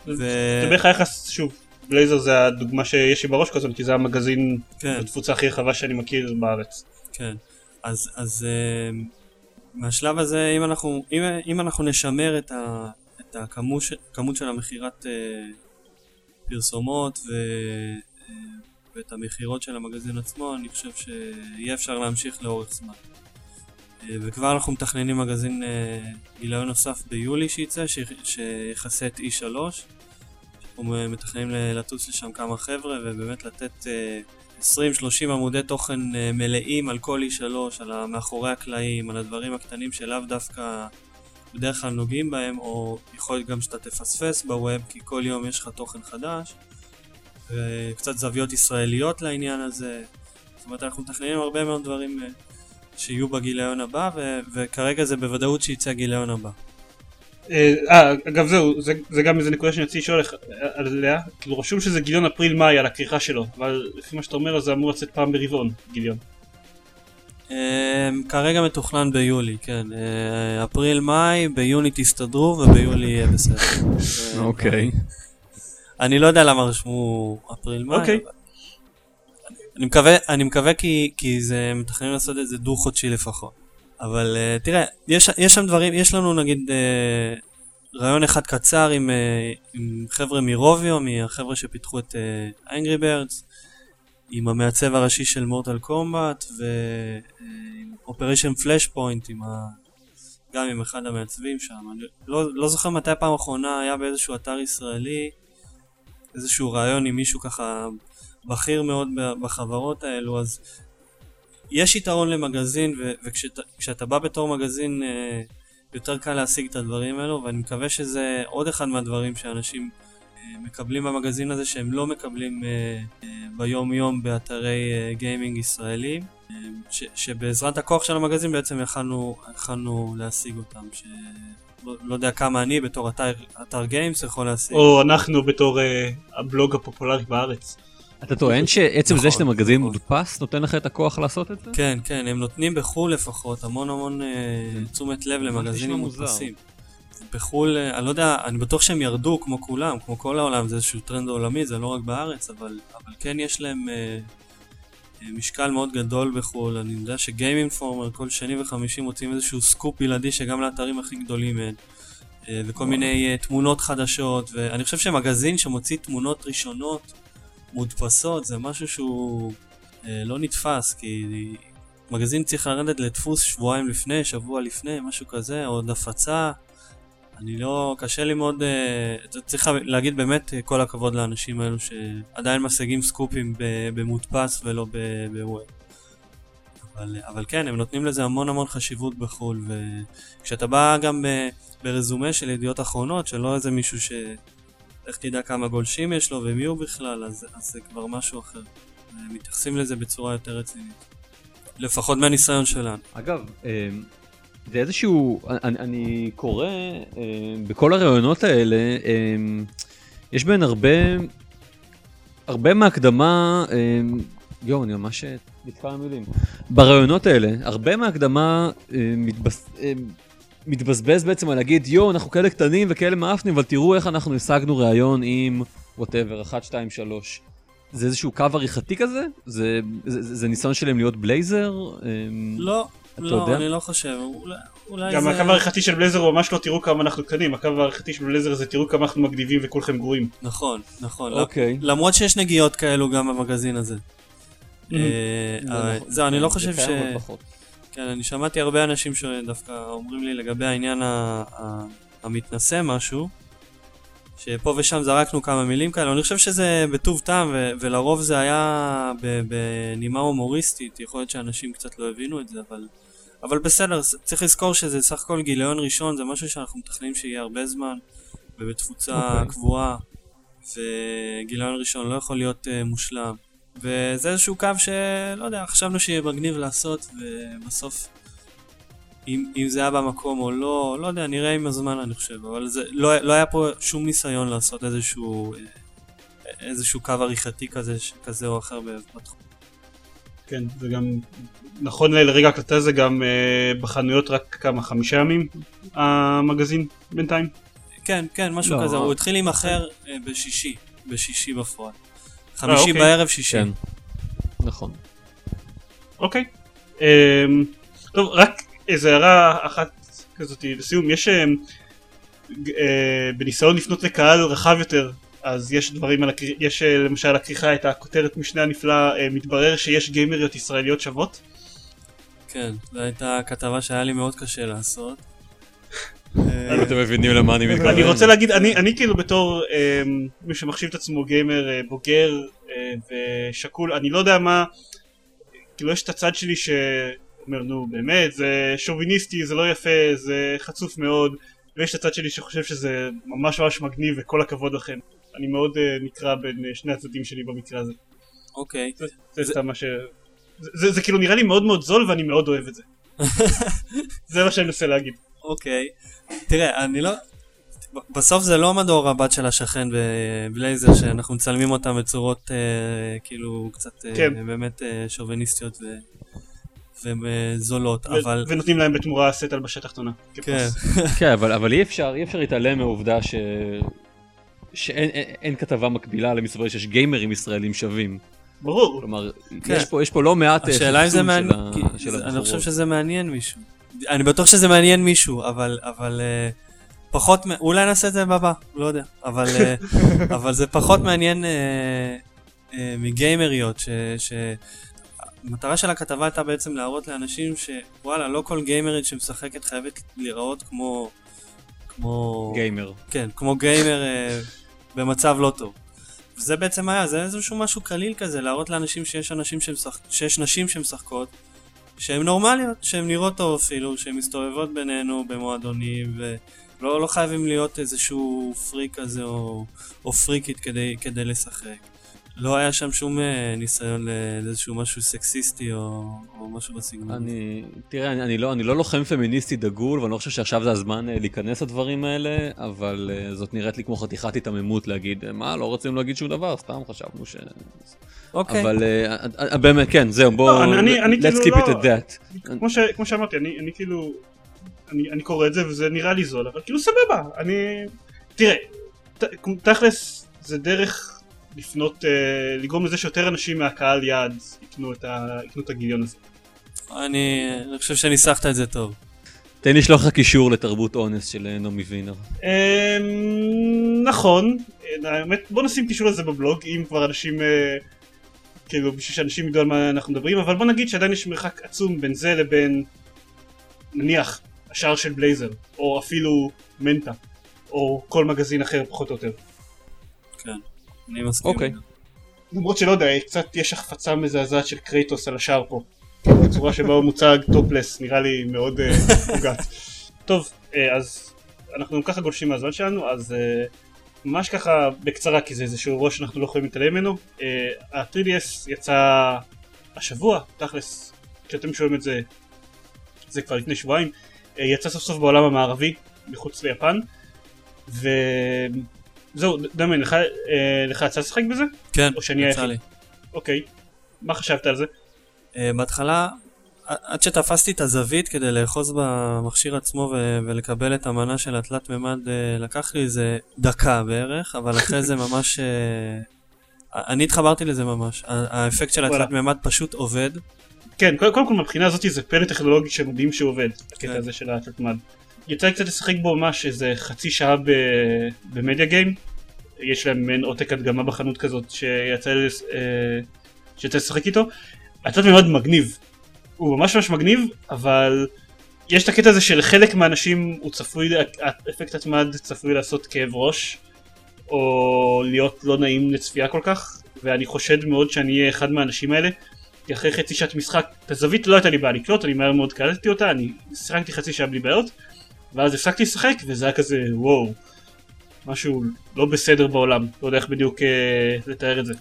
זה, בערך היחס, שוב, בלייזר זה הדוגמה שיש לי בראש כזאת, כי זה המגזין כן. בתפוצה הכי רחבה שאני מכיר בארץ. כן, אז, מהשלב הזה, אם אנחנו, אם, אם אנחנו נשמר את, ה, את הכמות, כמות של המכירת uh, פרסומות ו, uh, ואת המכירות של המגזין עצמו, אני חושב שיהיה אפשר להמשיך לאורך זמן. Uh, וכבר אנחנו מתכננים מגזין uh, גיליון נוסף ביולי שייצא, ש- שיכסה את E3. אנחנו מתכננים ל- לטוס לשם כמה חבר'ה ובאמת לתת... Uh, 20-30 עמודי תוכן אה, מלאים על כל E3, על ה- מאחורי הקלעים, על הדברים הקטנים שלאו דווקא בדרך כלל נוגעים בהם, או יכול להיות גם שאתה תפספס בווב, כי כל יום יש לך תוכן חדש, וקצת זוויות ישראליות לעניין הזה. זאת אומרת, אנחנו מתכננים הרבה מאוד דברים אה, שיהיו בגיליון הבא, ו- וכרגע זה בוודאות שיצא הגיליון הבא. אה, אה, אגב זהו, זה, זה גם איזה נקודה שאני רציתי לשאול עליה, כאילו רשום שזה גיליון אפריל-מאי על הכריכה שלו, אבל לפי מה שאתה אומר זה אמור לצאת פעם ברבעון, גיליון. אה, כרגע מתוכנן ביולי, כן. אה, אפריל-מאי, ביוני תסתדרו וביולי יהיה בסדר. אוקיי. אני לא יודע למה רשמו אפריל מאי. אוקיי. אבל- אני מקווה, אני מקווה כי, כי זה מתכננים לעשות את זה דו חודשי לפחות. אבל אה, תראה, יש, יש שם דברים, יש לנו נגיד אה, רעיון אחד קצר עם, אה, עם חבר'ה מרוביו, מהחבר'ה שפיתחו את אה, Angry Birds, עם המעצב הראשי של Mortal Kombat, ועם Operation Flashpoint. גם עם אחד המעצבים שם. אני לא, לא זוכר מתי פעם אחרונה היה באיזשהו אתר ישראלי איזשהו ריאיון עם מישהו ככה בכיר מאוד בחברות האלו, אז יש יתרון למגזין, וכשאתה בא בתור מגזין אה, יותר קל להשיג את הדברים האלו, ואני מקווה שזה עוד אחד מהדברים שאנשים אה, מקבלים במגזין הזה שהם לא מקבלים אה, ביום יום באתרי גיימינג ישראלים. ש- שבעזרת הכוח של המגזין בעצם יכלנו, יכלנו להשיג אותם. ש... לא, לא יודע כמה אני בתור אתר, אתר גיימס יכול להשיג. או אנחנו בתור אה, הבלוג הפופולרי בארץ. אתה טוען שעצם זה נכון, שאתה מגזין נכון. מודפס נותן לך את הכוח לעשות את זה? כן, כן, הם נותנים בחו"ל לפחות המון המון אה, תשומת לב למגזינים מוזר. מודפסים. בחו"ל, אה, אני לא יודע, אני בטוח שהם ירדו כמו כולם, כמו כל העולם, זה איזשהו טרנד עולמי, זה לא רק בארץ, אבל, אבל כן יש להם אה, אה, משקל מאוד גדול בחו"ל. אני יודע ש Game Informer כל שני וחמישי מוצאים איזשהו סקופ בלעדי שגם לאתרים הכי גדולים אין. אה, וכל מיני אה, תמונות חדשות, ואני חושב שמגזין שמוציא תמונות ראשונות מודפסות זה משהו שהוא אה, לא נתפס, כי מגזין צריך לרדת לדפוס שבועיים לפני, שבוע לפני, משהו כזה, עוד הפצה. אני לא, קשה לי מאוד, אה, צריך להגיד באמת אה, כל הכבוד לאנשים האלו שעדיין משיגים סקופים במודפס ולא בווב. אבל, אבל כן, הם נותנים לזה המון המון חשיבות בחו"ל, וכשאתה בא גם ב- ברזומה של ידיעות אחרונות, שלא איזה מישהו ש... איך תדע כמה גולשים יש לו ומי הוא בכלל, אז, אז זה כבר משהו אחר. מתייחסים לזה בצורה יותר רצינית. לפחות מהניסיון שלנו. אגב, אה, זה איזשהו, אני, אני קורא אה, בכל הראיונות האלה, אה, יש בהן הרבה, הרבה מהקדמה, יואו, אני ממש נתקע במילים. בראיונות האלה, הרבה מהקדמה מתבס, מתבזבז בעצם על להגיד, יואו, אנחנו כאלה קטנים וכאלה מאפנים, אבל תראו איך אנחנו השגנו ראיון עם וואטאבר, 1, 2, 3. זה איזשהו קו עריכתי כזה? זה, זה, זה, זה ניסיון שלהם להיות בלייזר? אה, לא, לא, יודע? אני לא חושב. אולי, אולי גם זה... הקו העריכתי של בלייזר הוא ממש לא תראו כמה אנחנו קטנים, הקו העריכתי של בלייזר זה תראו כמה אנחנו מגניבים וכולכם גרועים. נכון, נכון. אוקיי. למרות שיש נגיעות כאלו גם במגזין הזה. אה, זה אה, נכון, זהו, אני כן, לא זה חושב ש... כן, אני שמעתי הרבה אנשים שדווקא אומרים לי לגבי העניין ה- ה- המתנשא משהו, שפה ושם זרקנו כמה מילים כאלה, אני חושב שזה בטוב טעם, ו- ולרוב זה היה בנימה הומוריסטית, יכול להיות שאנשים קצת לא הבינו את זה, אבל, אבל בסדר, צריך לזכור שזה סך הכל גיליון ראשון, זה משהו שאנחנו מתכננים שיהיה הרבה זמן, ובתפוצה אוקיי. קבועה, וגיליון ראשון לא יכול להיות uh, מושלם. וזה איזשהו קו שלא יודע, חשבנו שיהיה מגניב לעשות, ובסוף, אם, אם זה היה במקום או לא, לא יודע, נראה עם הזמן אני חושב, אבל זה, לא, לא היה פה שום ניסיון לעשות איזשהו, אה, איזשהו קו עריכתי כזה, כזה או אחר בתחום. כן, זה גם, נכון לרגע ההקלטה זה גם אה, בחנויות רק כמה, חמישה ימים המגזין בינתיים? כן, כן, משהו לא. כזה, הוא התחיל להימכר אה, בשישי, בשישי בפועל. חמישי אוקיי. בערב, שישי. כן. נכון. אוקיי. אה, טוב, רק איזה הערה אחת כזאת לסיום, יש אה, אה, בניסיון לפנות לקהל רחב יותר, אז יש דברים על הכריכה, יש אה, למשל הכריכה את הכותרת משנה הנפלאה, אה, מתברר שיש גיימריות ישראליות שוות. כן, זו הייתה כתבה שהיה לי מאוד קשה לעשות. אה, אתם מבינים למה אני מתכוון. אני רוצה להגיד, אני, אני כאילו בתור אה, מי שמחשיב את עצמו גיימר אה, בוגר ושקול, אני לא יודע מה, כאילו יש את הצד שלי שאומר נו באמת זה שוביניסטי, זה לא יפה, זה חצוף מאוד, ויש את הצד שלי שחושב שזה ממש ממש מגניב וכל הכבוד לכם. אני מאוד נקרע בין שני הצדדים שלי במקרה הזה. אוקיי. זה, סתם מה ש... זה, זה, זה כאילו נראה לי מאוד מאוד זול ואני מאוד אוהב את זה. זה מה שאני מנסה להגיד. אוקיי. תראה, אני לא... בסוף זה לא מדור הבת של השכן בבלייזר, שאנחנו מצלמים אותם בצורות אה, כאילו קצת אה, כן. באמת אה, שוביניסטיות ו... וזולות, ו- אבל... ונותנים להם בתמורה סט הלבשה תחתונה. כן. כן, אבל, אבל אי אפשר, אי אפשר להתעלם מהעובדה ש... שאין אין, אין כתבה מקבילה למסתבר שיש גיימרים ישראלים שווים. ברור. כלומר, כן. יש, פה, יש פה לא מעט אה, השאלה אם זה מעניין, של, ה... כי של זה- אני חושב. שזה מעניין מישהו. אני בטוח שזה מעניין מישהו, אבל, אבל אה, פחות, אולי נעשה את זה בבא, לא יודע, אבל, אה, אבל זה פחות מעניין אה, מגיימריות, ש... ש... המטרה של הכתבה הייתה בעצם להראות לאנשים שוואלה, לא כל גיימרית שמשחקת חייבת להיראות כמו... כמו... גיימר. כן, כמו גיימר במצב לא טוב. וזה בעצם היה, זה איזשהו משהו קליל כזה, להראות לאנשים שיש אנשים שמשחק... שיש נשים שמשחקות, שהן נורמליות, שהן נראות טוב אפילו, שהן מסתובבות בינינו במועדונים, ולא לא חייבים להיות איזשהו פריק כזה או, או פריקית כדי, כדי לשחק. לא היה שם שום אה, ניסיון לאיזשהו משהו סקסיסטי או, או משהו בסגנון. אני, תראה, אני, אני, לא, אני לא לוחם פמיניסטי דגול, ואני לא חושב שעכשיו זה הזמן אה, להיכנס לדברים האלה, אבל אה, זאת נראית לי כמו חתיכת היתממות להגיד, מה, לא רצינו להגיד שום דבר, סתם חשבנו ש... אוקיי. אבל באמת, כן, זהו, בואו, לא, אני let's כאילו keep it לא- at that. כמו, שאמרתי, אני, כאילו, אני, קורא את זה וזה נראה לי זול, אבל כאילו סבבה, אני, תראה, תכלס זה דרך לפנות, אה, לגרום לזה שיותר אנשים מהקהל יעד יקנו את, ה, יקנו את הגיליון הזה. אני, אני חושב שניסחת את זה טוב. תן לי לשלוח לך קישור לתרבות אונס של נעמי וינר. אה, נכון, אה, האמת, בוא נשים קישור לזה בבלוג, אם כבר אנשים, אה, כאילו בשביל שאנשים ידעו על מה אנחנו מדברים, אבל בוא נגיד שעדיין יש מרחק עצום בין זה לבין, נניח, השער של בלייזר, או אפילו מנטה, או כל מגזין אחר פחות או יותר. אני מסכים. אוקיי. למרות שלא יודע, קצת יש החפצה מזעזעת של קרייטוס על השער פה. הצורה שבה הוא מוצג טופלס נראה לי מאוד אה, פוגעת. טוב, אה, אז אנחנו גם ככה גולשים מהזמן שלנו, אז אה, ממש ככה בקצרה, כי זה איזשהו רעש שאנחנו לא יכולים להתעלם ממנו. אה, ה-3DS יצא השבוע, תכלס, כשאתם שומעים את זה, זה כבר לפני שבועיים, יצא סוף סוף בעולם המערבי, מחוץ ליפן, וזהו, דמיין, לך, אה, לך יצא לשחק בזה? כן, או שאני יצא? לי. אוקיי, מה חשבת על זה? Uh, בהתחלה, עד שתפסתי את הזווית כדי לאחוז במכשיר עצמו ו- ולקבל את המנה של התלת מימד, uh, לקח לי איזה דקה בערך, אבל אחרי זה ממש... אני התחברתי לזה ממש. האפקט של. התלת מימד פשוט עובד. כן, קודם כל מהבחינה הזאת זה פלא טכנולוגי שמדהים שהוא עובד, הקטע כן. הזה של התלת-מד. יצא קצת לשחק בו ממש איזה חצי שעה ב- במדיה גיים, יש להם מעין עותק הדגמה בחנות כזאת שיצא לס- אה, שיצא לשחק איתו. התלת מימד מגניב, הוא ממש ממש מגניב, אבל יש את הקטע הזה שלחלק מהאנשים הוא צפוי, האפקט התלת-מד צפוי לעשות כאב ראש, או להיות לא נעים לצפייה כל כך, ואני חושד מאוד שאני אהיה אחד מהאנשים האלה. כי אחרי חצי שעת משחק, את הזווית לא הייתה לי בעיה לקלוט, אני מהר מאוד קלטתי אותה, אני שיחקתי חצי שעה בלי בעיות, ואז הפסקתי לשחק, וזה היה כזה וואו, משהו לא בסדר בעולם, לא יודע איך בדיוק אה, לתאר את זה.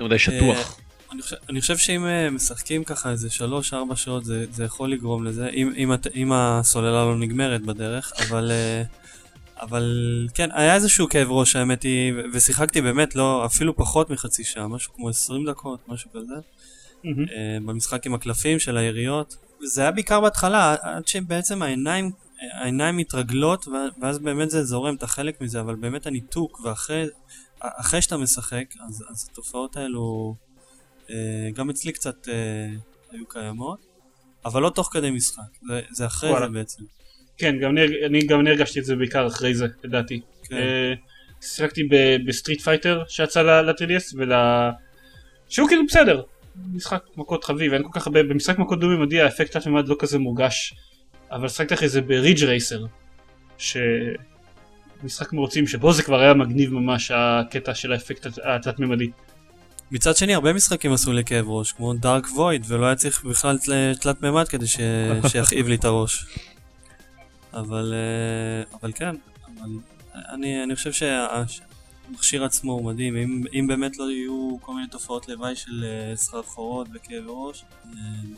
מדי שטוח. אני חושב, אני חושב שאם uh, משחקים ככה איזה 3-4 שעות זה, זה יכול לגרום לזה, אם, אם, אם הסוללה לא נגמרת בדרך, אבל, uh, אבל כן, היה איזשהו כאב ראש האמת היא, ושיחקתי באמת לא, אפילו פחות מחצי שעה, משהו כמו 20 דקות, משהו כזה, uh, במשחק עם הקלפים של היריות. זה היה בעיקר בהתחלה, עד שבעצם העיניים, העיניים מתרגלות, ואז באמת זה זורם, אתה חלק מזה, אבל באמת הניתוק, ואחרי אחרי שאתה משחק, אז, אז התופעות האלו... אה, גם אצלי קצת אה, היו קיימות, אבל לא תוך כדי משחק, זה, זה אחרי וואלה. זה בעצם. כן, גם אני, אני, גם אני הרגשתי את זה בעיקר אחרי זה, לדעתי. כן. אה, שיחקתי ב Street Fighter שיצא ל-3DS ול... שהוא כאילו בסדר, משחק מכות חביב, אין כל כך הרבה, במשחק מכות דו-ממדי האפקט תת-ממד לא כזה מורגש, אבל שחקתי אחרי זה ברידג' רייסר, ש... משחק מרוצים שבו זה כבר היה מגניב ממש הקטע של האפקט הת- התלת-ממדי. מצד שני, הרבה משחקים עשו לי כאב ראש, כמו דארק וויד, ולא היה צריך בכלל תל- תלת מימד כדי ש... שיכאיב לי את הראש. אבל, אה, אבל כן, אבל אני, אני חושב שהמכשיר עצמו הוא מדהים, אם, אם באמת לא יהיו כל מיני תופעות לוואי של אה, סחרחורות וכאב ראש, אה,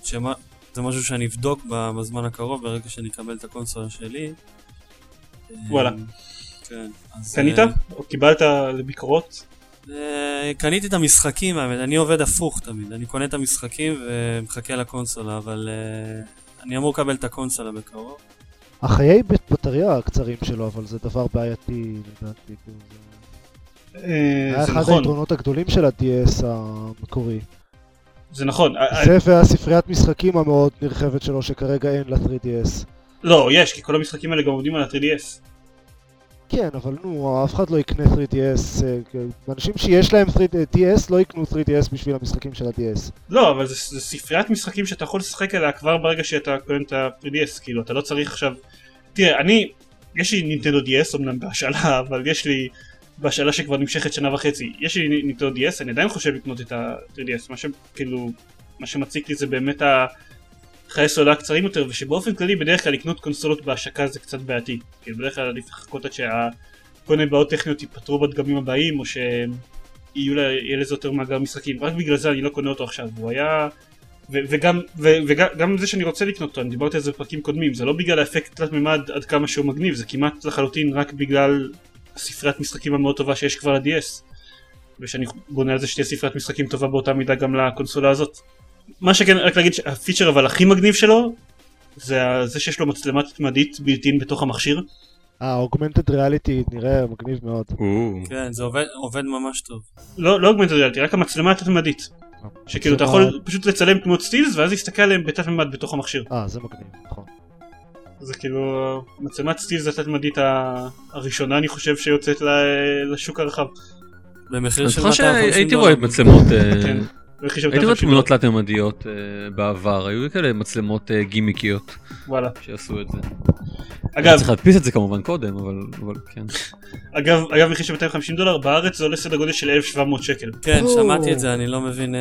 שמה, זה משהו שאני אבדוק בזמן הקרוב, ברגע שאני אקבל את הקונסולה שלי. וואלה. כן. אז, קנית? אה, או קיבלת לביקורות? אה, קניתי את המשחקים האמת, אני עובד הפוך תמיד, אני קונה את המשחקים ומחכה לקונסולה, אבל אה, אני אמור לקבל את הקונסולה בקרוב. החיי בטריה הקצרים שלו, אבל זה דבר בעייתי לדעתי. זה- היה זה אחד נכון, היתרונות הגדולים של ה-DS המקורי. זה נכון. אה, זה והספריית משחקים המאוד נרחבת שלו, שכרגע אין ל-3DS. לא, יש, כי כל המשחקים האלה גם עובדים על ה-3DS. כן, אבל נו, אף אחד לא יקנה 3DS, אה, אנשים שיש להם 3DS לא יקנו 3DS בשביל המשחקים של ה-DS. לא, אבל זה, זה ספריית משחקים שאתה יכול לשחק עליה כבר ברגע שאתה קונה את ה-3DS, כאילו, אתה לא צריך עכשיו... תראה, אני, יש לי נינטנדו DS, אמנם בהשאלה, אבל יש לי בהשאלה שכבר נמשכת שנה וחצי, יש לי נינטנדו DS, אני עדיין חושב לקנות את ה-3DS, מה שכאילו, מה שמציק לי זה באמת החיי סוללה הקצרים יותר, ושבאופן כללי בדרך כלל לקנות קונסולות בהשקה זה קצת בעייתי, כאילו בדרך כלל עדיף לחכות עד שכל מיני בעיות טכניות ייפתרו בדגמים הבאים, או שיהיו לה, יהיה לזה יותר מאגר משחקים, רק בגלל זה אני לא קונה אותו עכשיו, הוא היה... וגם, וגם גם זה שאני רוצה לקנות אותו, אני דיברתי על זה בפרקים קודמים, זה לא בגלל האפקט תלת מימד עד כמה שהוא מגניב, זה כמעט לחלוטין רק בגלל ספריית משחקים המאוד טובה שיש כבר ל-DS. ושאני בונה על זה שתהיה ספריית משחקים טובה באותה מידה גם לקונסולה הזאת. מה שכן, רק להגיד שהפיצ'ר אבל הכי מגניב שלו, זה זה שיש לו מצלמה תתמדית בילטין בתוך המכשיר. ה-Augmented Reality נראה מגניב מאוד. כן, זה עובד, עובד ממש טוב. לא, לא אוגמנטד ריאליטי, רק המצלמה התת-ממדית. שכאילו אתה יכול פשוט לצלם תמונות סטילס ואז להסתכל עליהם בתת-ממד בתוך המכשיר. אה, זה מגניב, נכון. זה כאילו מצלמת סטילס התת-ממדית ה- הראשונה אני חושב שיוצאת ל- לשוק הרחב. במחיר של זוכר 250 שהייתי דולר. רואה מצלמות, אה, כן. הייתי רואה 250 תמונות תלת-ממדיות אה, בעבר, היו כאלה מצלמות אה, גימיקיות וואלה. שעשו את זה. אגב, צריך להדפיס את זה כמובן קודם, אבל אבל כן. אגב, אגב מחיר של 250 דולר, בארץ זה עולה סדר גודל של 1,700 שקל. כן. שמעתי את זה, אני לא מבין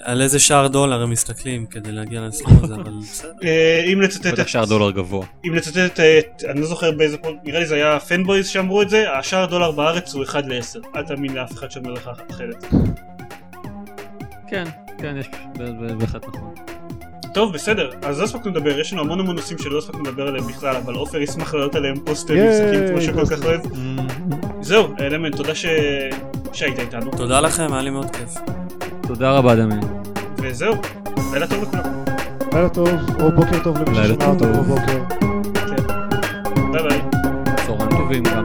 על איזה שער דולר הם מסתכלים כדי להגיע לסכום הזה, אבל בסדר. אה, אם לצטט. שער דולר גבוה. אם לצטט את... אני לא זוכר באיזה נראה לי זה היה פנבויז שאמרו את זה, השער דולר בארץ הוא 1 ל-10. אל תאמין לאף אחד שאומר לך אחרת. כן, כן, יש בהחלט נכון. טוב, בסדר, אז לא הספקנו לדבר, יש לנו המון המון נושאים שלא הספקנו לדבר עליהם בכלל, אבל עופר ישמח לעלות עליהם פוסט משחקים כמו שהוא כל כך. אוהב. זהו, אלמנט, תודה. שהיית איתנו. תודה לכם, היה לי מאוד כיף. תודה רבה דמיין. וזהו, לילה טוב לכולם. לילה טוב, או בוקר טוב למי אותנו טוב. בבוקר. ביי ביי. צהריים טובים גם